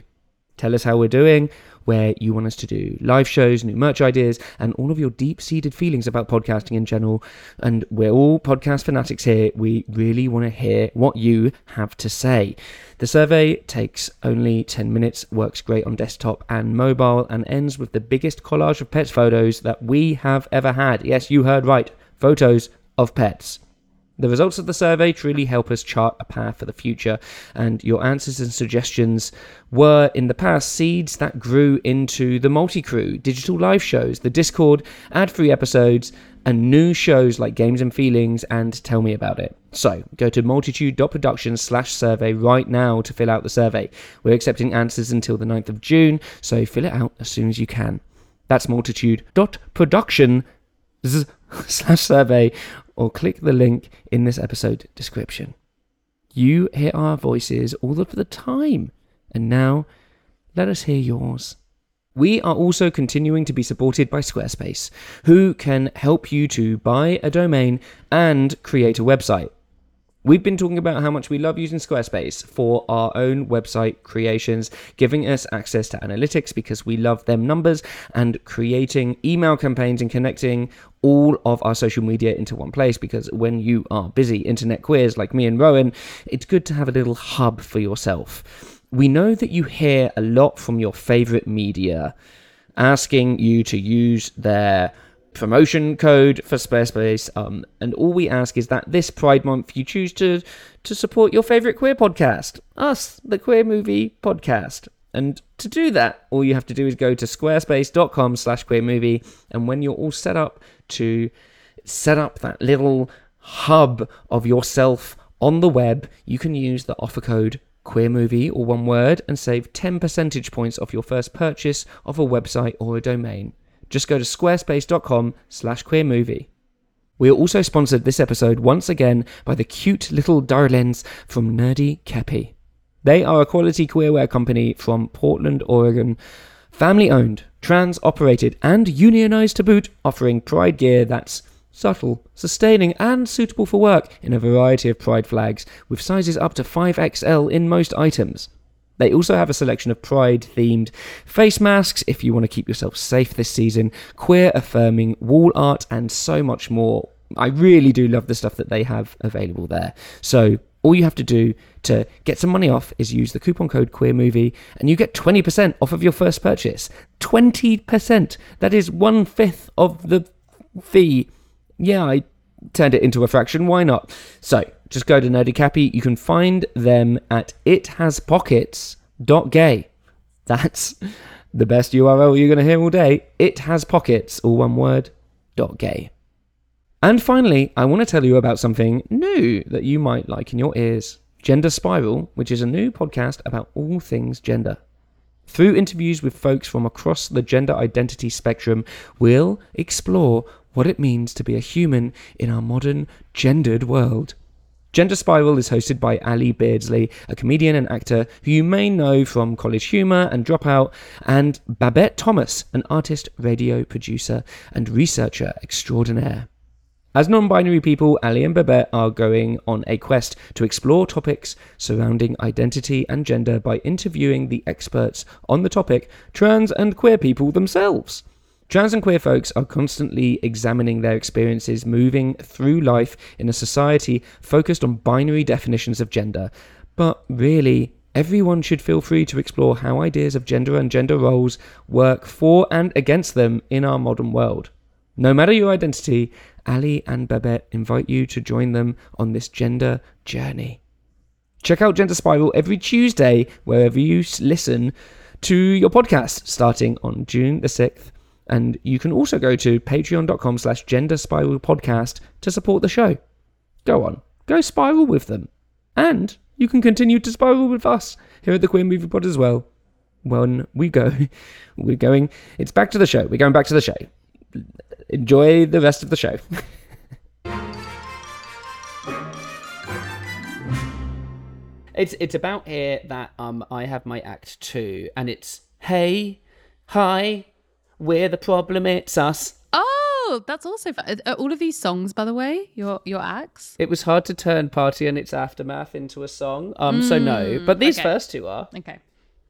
Tell us how we're doing, where you want us to do live shows, new merch ideas, and all of your deep seated feelings about podcasting in general. And we're all podcast fanatics here. We really want to hear what you have to say. The survey takes only 10 minutes, works great on desktop and mobile, and ends with the biggest collage of pets photos that we have ever had. Yes, you heard right. Photos of pets. The results of the survey truly help us chart a path for the future, and your answers and suggestions were in the past seeds that grew into the multi crew, digital live shows, the Discord, ad free episodes, and new shows like Games and Feelings and Tell Me About It. So go to multitude.production slash survey right now to fill out the survey. We're accepting answers until the 9th of June, so fill it out as soon as you can. That's multitude.production [LAUGHS] slash survey or click the link in this episode description. You hear our voices all of the time, and now let us hear yours. We are also continuing to be supported by Squarespace, who can help you to buy a domain and create a website. We've been talking about how much we love using Squarespace for our own website creations, giving us access to analytics because we love them numbers, and creating email campaigns and connecting all of our social media into one place because when you are busy internet queers like me and Rowan, it's good to have a little hub for yourself. We know that you hear a lot from your favorite media asking you to use their promotion code for Squarespace. Um, and all we ask is that this Pride Month you choose to to support your favorite queer podcast, us, the Queer Movie Podcast. And to do that, all you have to do is go to squarespace.com slash queer movie. And when you're all set up to set up that little hub of yourself on the web, you can use the offer code queer movie or one word and save 10 percentage points off your first purchase of a website or a domain. Just go to squarespace.com slash queer movie. We are also sponsored this episode once again by the cute little darlings from Nerdy Keppie. They are a quality queerwear company from Portland, Oregon, family owned, trans operated, and unionized to boot, offering pride gear that's subtle, sustaining, and suitable for work in a variety of pride flags, with sizes up to 5XL in most items. They also have a selection of pride themed face masks if you want to keep yourself safe this season, queer affirming wall art, and so much more. I really do love the stuff that they have available there. So, all you have to do to get some money off is use the coupon code QueerMovie and you get 20% off of your first purchase. 20%! That is one fifth of the fee. Yeah, I turned it into a fraction. Why not? So just go to Nerdy Keppie. You can find them at ithaspockets.gay. That's the best URL you're going to hear all day. It has pockets, all one word, dot gay. And finally, I want to tell you about something new that you might like in your ears Gender Spiral, which is a new podcast about all things gender. Through interviews with folks from across the gender identity spectrum, we'll explore what it means to be a human in our modern gendered world. Gender Spiral is hosted by Ally Beardsley, a comedian and actor who you may know from College Humor and Dropout, and Babette Thomas, an artist, radio producer, and researcher extraordinaire. As non binary people, Ally and Babette are going on a quest to explore topics surrounding identity and gender by interviewing the experts on the topic, trans and queer people themselves. Trans and queer folks are constantly examining their experiences moving through life in a society focused on binary definitions of gender. But really, everyone should feel free to explore how ideas of gender and gender roles work for and against them in our modern world. No matter your identity, Ally and Babette invite you to join them on this gender journey. Check out Gender Spiral every Tuesday wherever you listen to your podcast starting on June the 6th. And you can also go to patreon.com slash gender spiral podcast to support the show. Go on, go spiral with them. And you can continue to spiral with us here at the Queer Movie Pod as well. When we go, [LAUGHS] we're going, it's back to the show. We're going back to the show enjoy the rest of the show. [LAUGHS] it's it's about here that um I have my act two, and it's hey, hi, we're the problem. It's us. Oh, that's also fun. Are all of these songs, by the way, your your acts? It was hard to turn Party and its aftermath into a song. Um, so no, but these okay. first two are. Okay.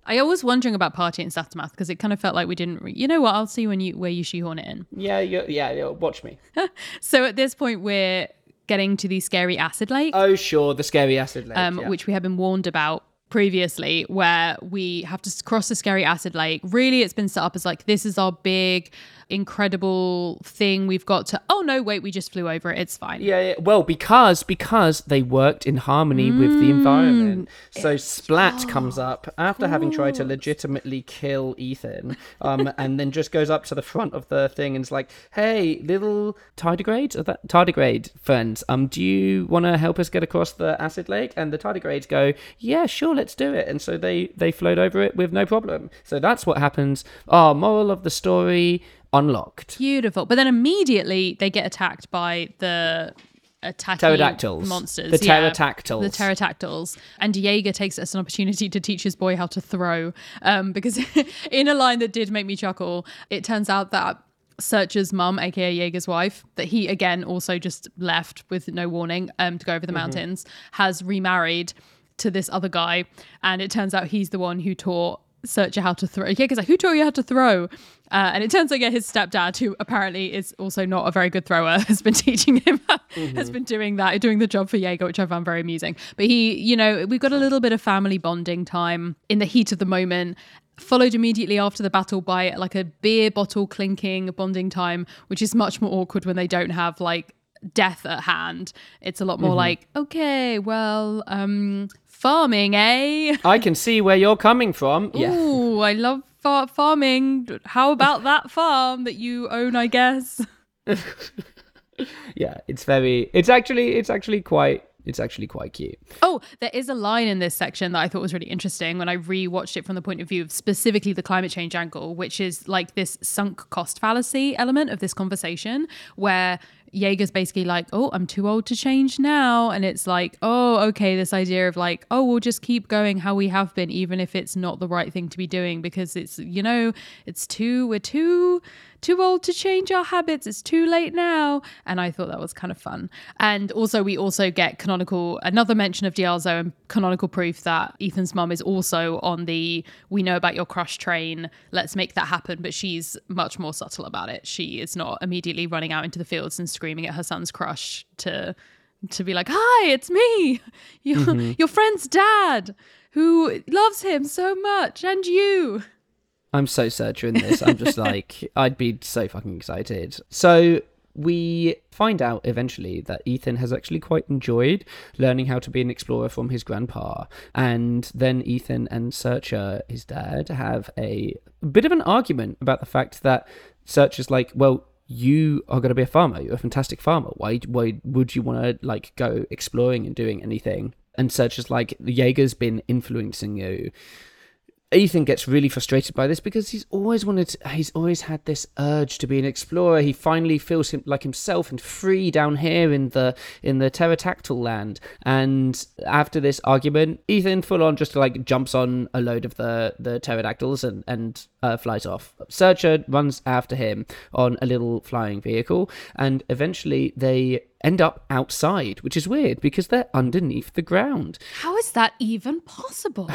I was wondering about Party and Aftermath because it kind of felt like we didn't. Re- you know what? I'll see when you where you shoehorn it in. Yeah, yeah, yeah, watch me. [LAUGHS] So at this point, we're getting to the scary acid lake, Oh sure, the scary acid lake. um, yeah. which we have been warned about previously, where we have to cross the scary acid lake. Really, it's been set up as like this is our big, incredible thing. We've got to. Oh no, wait, we just flew over it. It's fine. Yeah, yeah. Well, because because they worked in harmony with the environment. So Splat comes up after having tried to legitimately kill Ethan, um, [LAUGHS] and then just goes up to the front of the thing and is like, "Hey, little tardigrades, are that tardigrade friends? Um, do you want to help us get across the acid lake?" And the tardigrades go, "Yeah, sure, let's do it." And so they they float over it with no problem. So that's what happens. Our moral of the story unlocked. Beautiful. But then immediately they get attacked by the attacking Pterodactyls. monsters. The yeah. pterodactyls. The pterodactyls. And Jaeger takes it as an opportunity to teach his boy how to throw. Um, because [LAUGHS] in a line that did make me chuckle, it turns out that Searcher's mum, aka Jaeger's wife, that he again also just left with no warning um, to go over the mountains, has remarried to this other guy. And it turns out he's the one who taught Searcher how to throw. Jaeger's like, who taught you how to throw? Uh, and it turns out, yeah, his stepdad, who apparently is also not a very good thrower, [LAUGHS] has been teaching him, [LAUGHS] has been doing that, doing the job for Jaeger, which I found very amusing. But he, you know, we've got a little bit of family bonding time in the heat of the moment. Followed immediately after the battle by like a beer bottle clinking bonding time, which is much more awkward when they don't have like death at hand. It's a lot more like, okay, well, um, farming, eh? I can see where you're coming from. Yeah. [LAUGHS] Ooh, I love far- farming. How about that farm that you own, I guess? [LAUGHS] yeah it's very it's actually it's actually quite it's actually quite cute Oh, there is a line in this section that I thought was really interesting when I rewatched it from the point of view of specifically the climate change angle, which is like this sunk cost fallacy element of this conversation where Jaeger's basically like, oh, I'm too old to change now. And it's like, oh, okay, this idea of like, oh, we'll just keep going how we have been, even if it's not the right thing to be doing because it's, you know, it's too, we're too, too old to change our habits. It's too late now. And I thought that was kind of fun. And also, we also get canonical, another mention of Diazo and canonical proof that Ethan's mum is also on the we know about your crush train. Let's make that happen. But she's much more subtle about it. She is not immediately running out into the fields and screaming at her son's crush to to be like, "Hi, it's me, [LAUGHS] your mm-hmm. your friend's dad, who loves him so much, and you." I'm so searcher in this i'm just [LAUGHS] like i'd be so fucking excited so we find out eventually that Ethan has actually quite enjoyed learning how to be an explorer from his grandpa. And then Ethan and Searcher, his dad, have a bit of an argument about the fact that Searcher's like, well, you are going to be a farmer. You're a fantastic farmer. Why, why would you want to like go exploring and doing anything? And Searcher's like, the Jaeger's been influencing you. Ethan gets really frustrated by this because he's always wanted to, he's always had this urge to be an explorer. He finally feels him, like himself and free down here in the in the pterodactyl land. And after this argument, Ethan full on just like jumps on a load of the the pterodactyls and and uh, flies off. Searcher runs after him on a little flying vehicle, and eventually they end up outside, which is weird because they're underneath the ground. How is that even possible?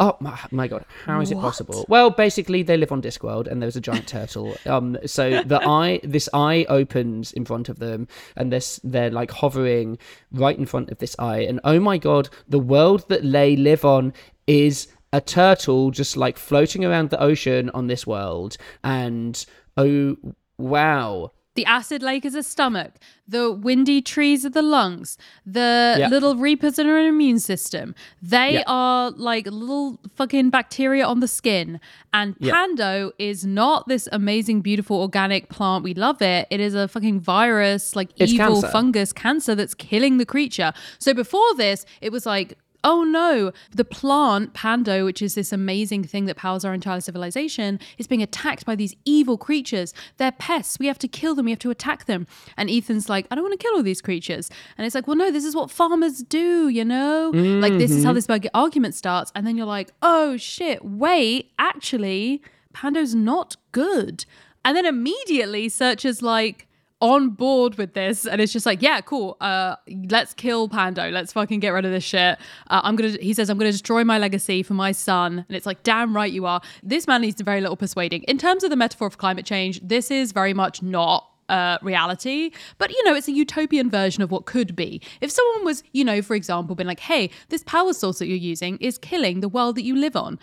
Oh my, my god, how is it possible? Well, basically they live on Discworld and there's a giant turtle. [LAUGHS] Um so the eye this eye opens in front of them and this they're like hovering right in front of this eye and oh my god, the world that they live on is a turtle just like floating around the ocean on this world and oh wow. The acid lake is a stomach. The windy trees are the lungs. The Yeah. little reapers are an immune system. They Yeah. are like little fucking bacteria on the skin. And Yeah. Pando is not this amazing, beautiful organic plant. We love it. It is a fucking virus, like It's evil cancer. fungus cancer that's killing the creature. So before this, it was like, oh no, the plant, Pando, which is this amazing thing that powers our entire civilization, is being attacked by these evil creatures. They're pests. We have to kill them. We have to attack them. And Ethan's like, I don't want to kill all these creatures. And it's like, well, no, this is what farmers do, you know? Like, this is how mm-hmm. this big argument starts. And then you're like, oh shit, wait, actually, Pando's not good. And then immediately Searcher's like, on board with this and it's just like yeah cool uh let's kill pando let's fucking get rid of this shit. Uh, i'm gonna he says i'm gonna destroy my legacy for my son and it's like damn right you are. This man needs very little persuading. In terms of the metaphor of climate change this is very much not uh, reality, but you know, it's a utopian version of what could be. If someone was, you know, for example, been like, hey, this power source that you're using is killing the world that you live on,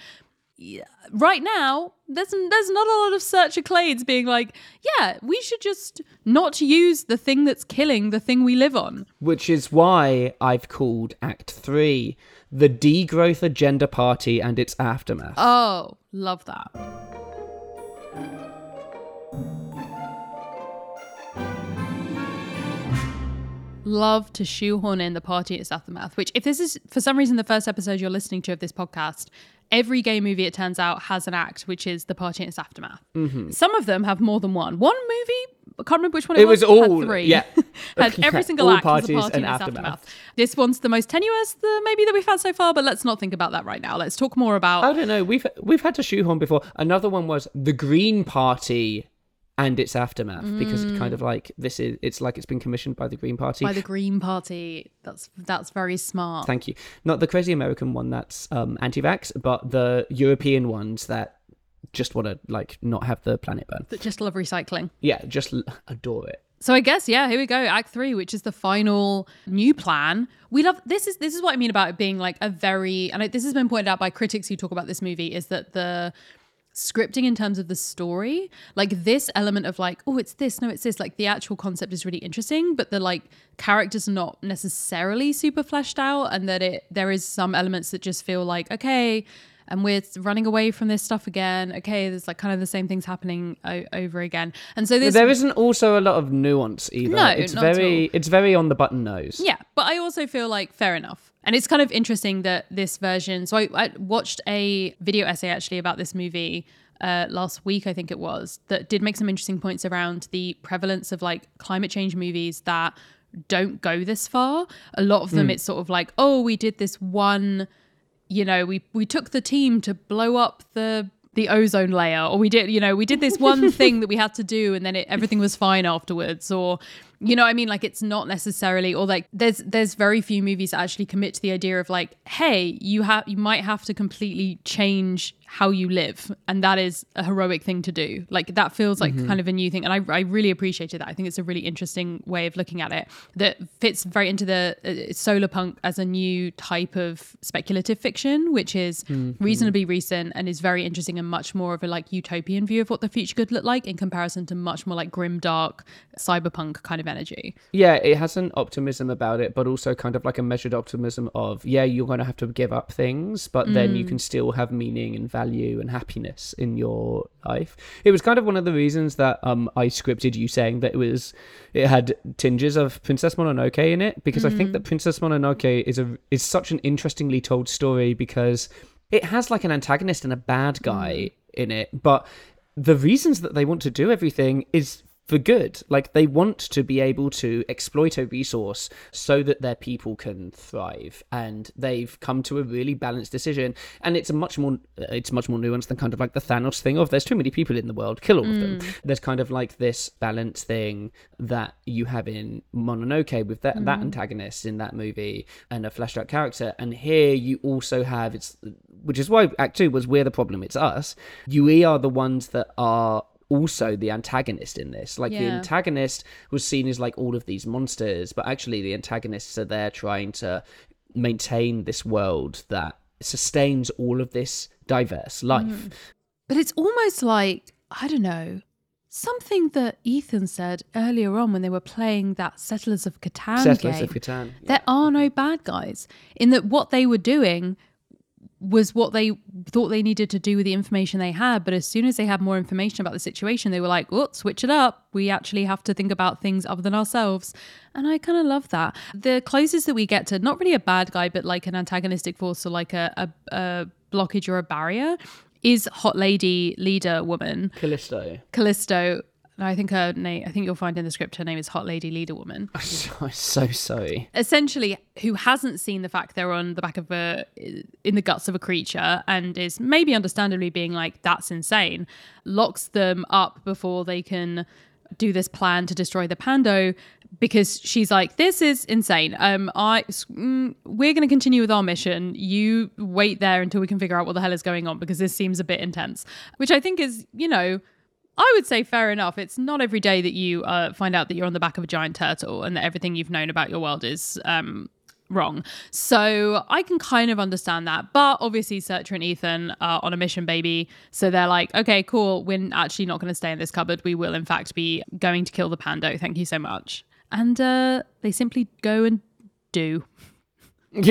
right now there's there's not a lot of searcher clades being like yeah we should just not use the thing that's killing the thing we live on Which is why I've called Act 3 the Degrowth Agenda Party and its aftermath. oh love that love to shoehorn in the party its aftermath which if this is for some reason the first episode you're listening to of this podcast every gay movie it turns out has an act which is the party and its aftermath mm-hmm. some of them have more than one one movie I can't remember which one it, was. It was all- three. yeah. [LAUGHS] had every single act parties party and and its aftermath. aftermath. This one's the most tenuous, the maybe that we've had so far. But let's not think about that right now. Let's talk more about I don't know. We've we've had to shoehorn before. Another one was the Green Party and its aftermath because it's kind of like this is it's like it's been commissioned by the Green Party. by the Green Party. That's that's very smart. Thank you. Not the crazy American one that's um, anti-vax, but the European ones that just want to like not have the planet burn. That just love recycling. Yeah, just l- adore it. So I guess yeah, here we go. Act three, which is the final new plan. We love this is this is what I mean about it being like a very and this has been pointed out by critics who talk about this movie is that the scripting in terms of the story like this element of like oh it's this no it's this like the actual concept is really interesting but the like characters are not necessarily super fleshed out and that it there is some elements that just feel like okay and we're running away from this stuff again okay there's like kind of the same things happening o- over again and so this there isn't also a lot of nuance either. No, it's very it's very on the button nose. Yeah, but I also feel like fair enough. And it's kind of interesting that this version. So I, I watched a video essay actually about this movie uh, last week, I think it was, that did make some interesting points around the prevalence of like climate change movies that don't go this far. A lot of them, it's sort of like, oh, we did this one you know, we we took the team to blow up the the ozone layer, or we did, you know, we did this one [LAUGHS] thing that we had to do, and then it, everything was fine afterwards, or You know what I mean? Like it's not necessarily or like there's there's very few movies that actually commit to the idea of like, hey, you have you might have to completely change how you live and that is a heroic thing to do like that feels like mm-hmm. kind of a new thing and I, I really appreciated that i think it's a really interesting way of looking at it that fits very into the uh, solar punk as a new type of speculative fiction which is mm-hmm. reasonably recent and is very interesting and much more of a like utopian view of what the future could look like in comparison to much more like grim dark cyberpunk kind of energy yeah it has an optimism about it but also kind of like a measured optimism of yeah you're going to have to give up things but mm. then you mm. can still have meaning and value and happiness in your life. It was kind of one of the reasons that um, I scripted you saying that it was it had tinges of Princess Mononoke in it because mm. I think that mm. Princess Mononoke is a is such an interestingly told story because it has like an antagonist and a bad guy mm. in it, but the reasons that they want to do everything is for good. Like they want to be able to exploit a resource so that their people can thrive, and they've come to a really balanced decision. And it's a much more it's much more nuanced than kind of like the Thanos thing of there's too many people in the world, kill all mm. of them. Mm. There's kind of like this balance thing that you have in Mononoke with that mm. that antagonist in that movie and a fleshed out character, and here you also have it's which is why Act Two was we're the problem. It's us. You we are the ones that are also the antagonist in this. Like yeah. the antagonist was seen as like all of these monsters, but actually the antagonists are there trying to maintain this world that sustains all of this diverse life. Mm. But it's almost like, I don't know, something that Ethan said earlier on when they were playing that Settlers of Catan Settlers game. of Catan. Yeah. There are no bad guys. In that what they were doing was what they thought they needed to do with the information they had. But as soon as they had more information about the situation, they were like, oh, switch it up. We actually have to think about things other than ourselves. And I kind of love that. The closest that we get to not really a bad guy, but like an antagonistic force or like a, a, a blockage or a barrier is Hot Lady leader woman. Callisto. Callisto, I think her name. I think you'll find in the script her name is Hot Lady Leader Woman. [LAUGHS] I'm so sorry. Essentially, who hasn't seen the fact they're on the back of a in the guts of a creature and is maybe understandably being like, "That's insane," locks them up before they can do this plan to destroy the Pando because she's like, "This is insane. Um, I mm, we're going to continue with our mission. You wait there until we can figure out what the hell is going on because this seems a bit intense." Which I think is, you know I would say fair enough. It's not every day that you uh, find out that you're on the back of a giant turtle and that everything you've known about your world is um, wrong. So I can kind of understand that. But obviously, Searcher and Ethan are on a mission, baby. So they're like, okay, cool. We're actually not going to stay in this cupboard. We will, in fact, be going to kill the pando. Thank you so much. And uh, they simply go and do. [LAUGHS]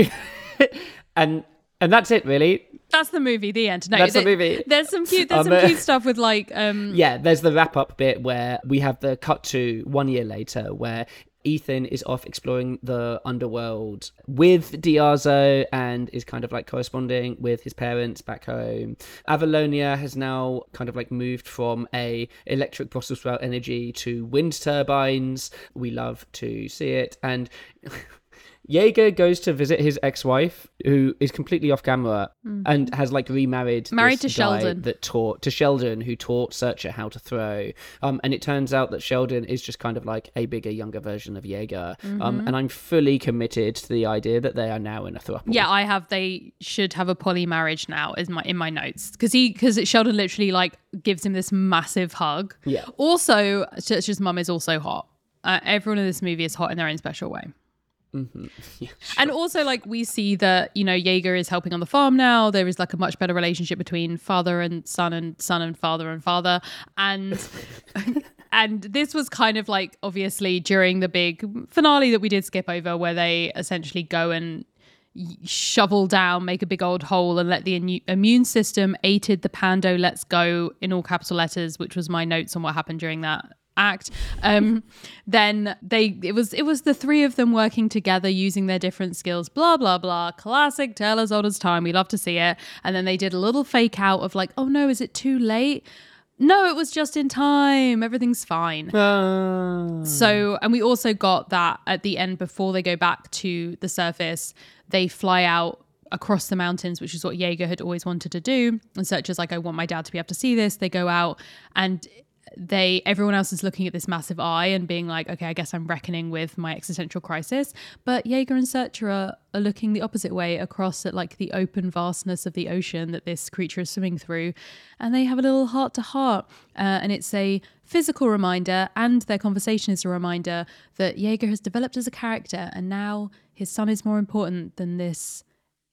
and and that's it, really. That's the movie. The end. No, That's the movie. There's some cute. There's [LAUGHS] um, some cute stuff with like. um [LAUGHS] Yeah, there's the wrap up bit where we have the cut to one year later where Ethan is off exploring the underworld with Diazo and is kind of like corresponding with his parents back home. Avalonia has now kind of like moved from a electric Brussels sprout energy to wind turbines. We love to see it. And [LAUGHS] Jaeger goes to visit his ex-wife, who is completely off camera mm-hmm. and has like remarried, married to Sheldon, that taught to Sheldon, who taught Searcher how to throw. Um, and it turns out that Sheldon is just kind of like a bigger, younger version of Jaeger. Um, mm-hmm. Um, and I'm fully committed to the idea that they are now in a throuple. Yeah, I have. They should have a poly marriage now, is my in my notes because he because Sheldon literally like gives him this massive hug. Yeah. Also, Searcher's mum is also hot. Uh, everyone in this movie is hot in their own special way. Mm-hmm. [LAUGHS] Yeah, sure. And also, like, we see that, you know, Jaeger is helping on the farm now. There is like a much better relationship between father and son and son and father and father. And. [LAUGHS] and this was kind of like obviously during the big finale that we did skip over where they essentially go and shovel down, make a big old hole, and let the immune system aided the Pando Let's Go in all capital letters, which was my notes on what happened during that act um [LAUGHS] then they it was it was the three of them working together using their different skills blah blah blah classic tell as old as time we love to see it and then they did a little fake out of like oh no is it too late no, it was just in time. Everything's fine. Uh. So, and we also got that at the end before they go back to the surface, they fly out across the mountains, which is what Jaeger had always wanted to do. And Searcher's like, I want my dad to be able to see this. They go out and they everyone else is looking at this massive eye and being like, okay, I guess I'm reckoning with my existential crisis. But Jaeger and Searcher are, are looking the opposite way across at like the open vastness of the ocean that this creature is swimming through, and they have a little heart to heart, uh, and it's a physical reminder, and their conversation is a reminder that Jaeger has developed as a character, and now his son is more important than this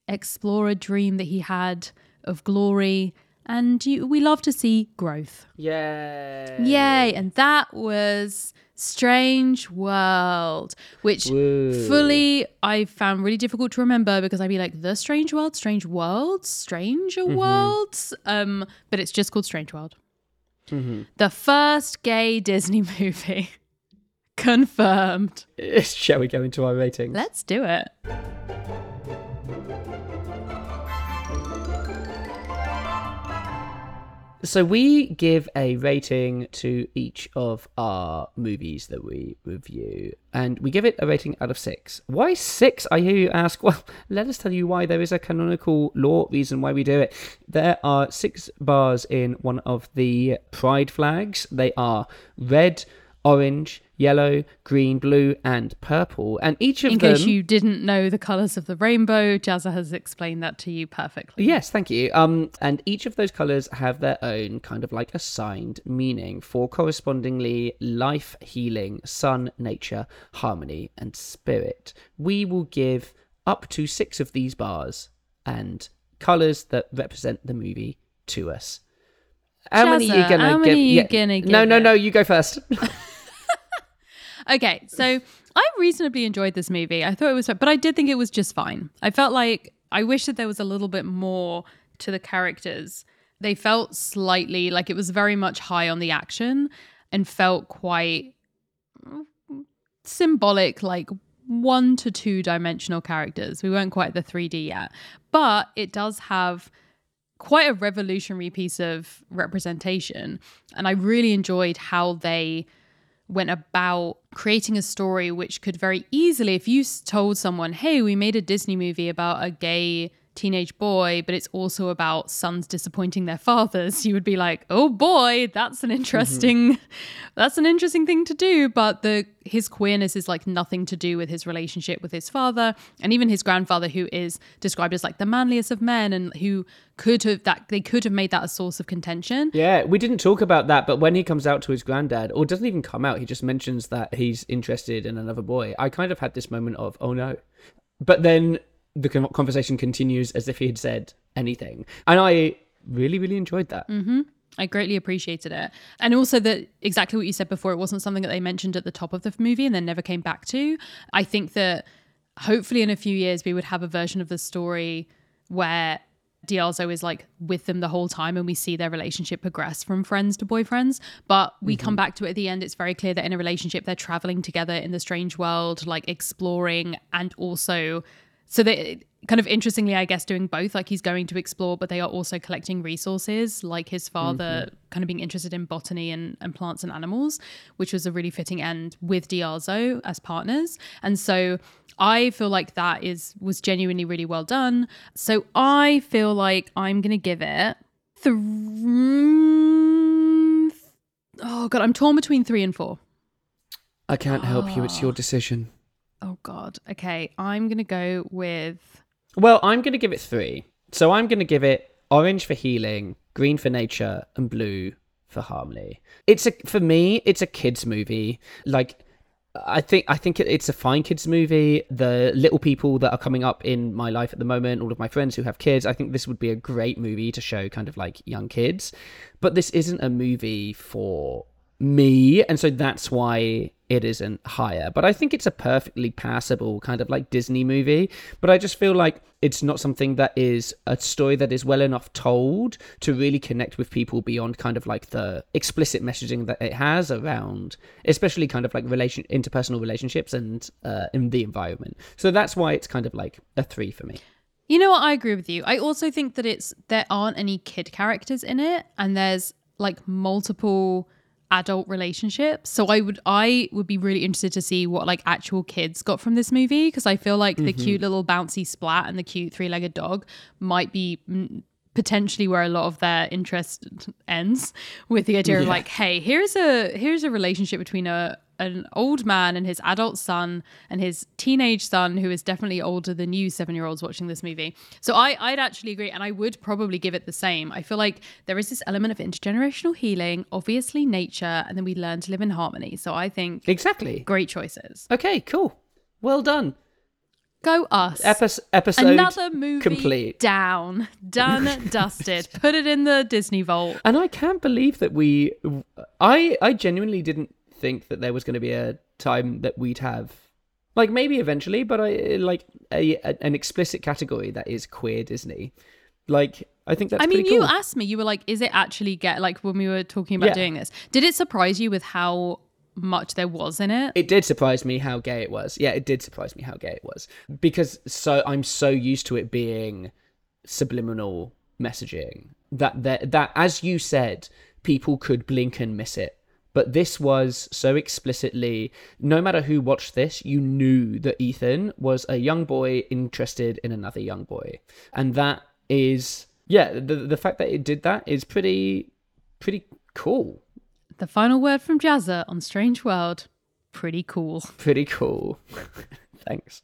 explorer dream that he had of glory and you, we love to see growth. Yay! Yay! And that was Strange World, which Woo. fully I found really difficult to remember because I'd be like the Strange World, Strange Worlds, Stranger Worlds. Um, but it's just called Strange World. The first gay [LAUGHS] Disney movie. Confirmed. [LAUGHS] Shall we go into our ratings? Let's do it. So we give a rating to each of our movies that we review, and we give it a rating out of six. Why six? I hear you ask. [LAUGHS] Well, let us tell you why. There is a canonical law reason why we do it. There are six bars in one of the pride flags. They are red, orange, yellow, green, blue, and purple, and each of In them. In case you didn't know the colours of the rainbow, Jazza has explained that to you perfectly. Yes, thank you. Um, and each of those colors have their own kind of like assigned meaning for correspondingly life, healing, sun, nature, harmony, and spirit. We will give up to six of these bars and colors that represent the movie to us. How many are you gonna how give? many are you gonna No, give no, it? no. You go first. [LAUGHS] Okay, so I reasonably enjoyed this movie. I thought it was, but I did think it was just fine. I felt like I wish that there was a little bit more to the characters. They felt slightly like it was very much high on the action and felt quite mm, symbolic, like one to two dimensional characters. We weren't quite the 3D yet, but it does have quite a revolutionary piece of representation. And I really enjoyed how they went about creating a story which could very easily, if you told someone, hey, we made a Disney movie about a gay teenage boy, but it's also about sons disappointing their fathers, you would be like, oh boy, that's an interesting, mm-hmm. [LAUGHS] that's an interesting thing to do. But the his queerness is like nothing to do with his relationship with his father and even his grandfather, who is described as like the manliest of men and who could have that they could have made that a source of contention. Yeah, we didn't talk about that, but when he comes out to his granddad, or doesn't even come out, he just mentions that he's interested in another boy. I kind of had this moment of, oh no. But then the conversation continues as if he had said anything. And I really, really enjoyed that. Mm-hmm. I greatly appreciated it. And also that exactly what you said before, it wasn't something that they mentioned at the top of the movie and then never came back to. I think that hopefully in a few years we would have a version of the story where Diazo is like with them the whole time and we see their relationship progress from friends to boyfriends. But we mm-hmm. come back to it at the end. It's very clear that in a relationship they're traveling together in the strange world, like exploring and also so they kind of interestingly, I guess, doing both. Like he's going to explore, but they are also collecting resources, like his father mm-hmm. kind of being interested in botany and, and plants and animals, which was a really fitting end with Diazo as partners. And so I feel like that is was genuinely really well done. So I feel like I'm gonna give it three. Oh god, I'm torn between three and four. I can't help you. It's your ah. decision. Oh god. Okay, I'm gonna go with Well, I'm to give it three. So I'm to give it orange for healing, green for nature, and blue for harmony. It's a for me, it's a kids movie. Like I think I think it's a fine kids movie. The little people that are coming up in my life at the moment, all of my friends who have kids, I think this would be a great movie to show kind of like young kids. But this isn't a movie for me, and so that's why it isn't higher. But I think it's a perfectly passable kind of like Disney movie. But I just feel like it's not something that is a story that is well enough told to really connect with people beyond kind of like the explicit messaging that it has around, especially kind of like relation interpersonal relationships and uh, in the environment. So that's why it's kind of like a three for me. You know what? I agree with you. I also think that it's there aren't any kid characters in it, and there's like multiple adult relationships. So I would I would be really interested to see what like actual kids got from this movie because I feel like the cute little bouncy splat and the cute three-legged dog might be mm, potentially where a lot of their interest [LAUGHS] ends with the idea of like hey here's a here's a relationship between a an old man and his adult son and his teenage son who is definitely older than you seven year olds watching this movie so i i'd actually agree and i would probably give it the same i feel like there is this element of intergenerational healing obviously nature and then we learn to live in harmony so i think Exactly. great choices Okay, cool. Well done. go us Epis- episode another movie complete. down done [LAUGHS] dusted put it in the disney vault And I can't believe that we. I I genuinely didn't think that there was going to be a time that we'd have, like maybe eventually, but I like a, a an explicit category that is queer Disney. Like I think that's. I mean, you cool. asked me, you were like, is it actually get like when we were talking about Yeah. doing this? Did it surprise you with how much there was in it? It did surprise me how gay it was. Yeah, it did surprise me how gay it was because so I'm so used to it being subliminal messaging that that that as you said, people could blink and miss it. But this was so explicitly, no matter who watched this, you knew that Ethan was a young boy interested in another young boy. And that is yeah, the the fact that it did that is pretty pretty cool. The final word from Jazza on Strange World. Pretty cool. [LAUGHS] Pretty cool. [LAUGHS] Thanks.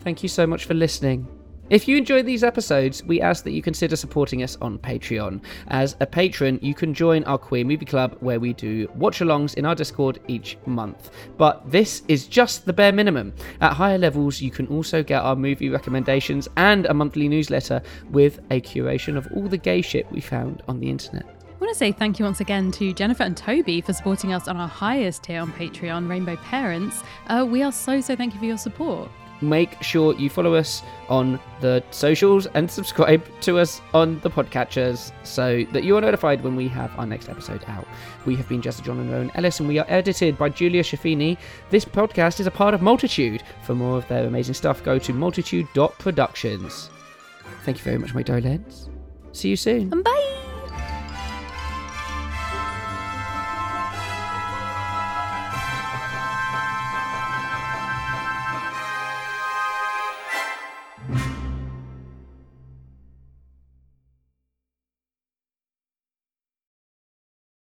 Thank you so much for listening. If you enjoyed these episodes, we ask that you consider supporting us on Patreon. As a patron, you can join our Queer Movie Club where we do watch alongs in our Discord each month. But this is just the bare minimum. At higher levels, you can also get our movie recommendations and a monthly newsletter with a curation of all the gay shit we found on the internet. I want to say thank you once again to Jennifer and Toby for supporting us on our highest tier on Patreon, Rainbow Parents. Uh, we are so, so thank you for your support. Make sure you follow us on the socials and subscribe to us on the podcatchers so that you are notified when we have our next episode out. We have been Jazza John and Rowan Ellis, and we are edited by Julia Schifini. This podcast is a part of Multitude. For more of their amazing stuff, go to multitude.productions. Thank you very much, my darlings. See you soon. And bye!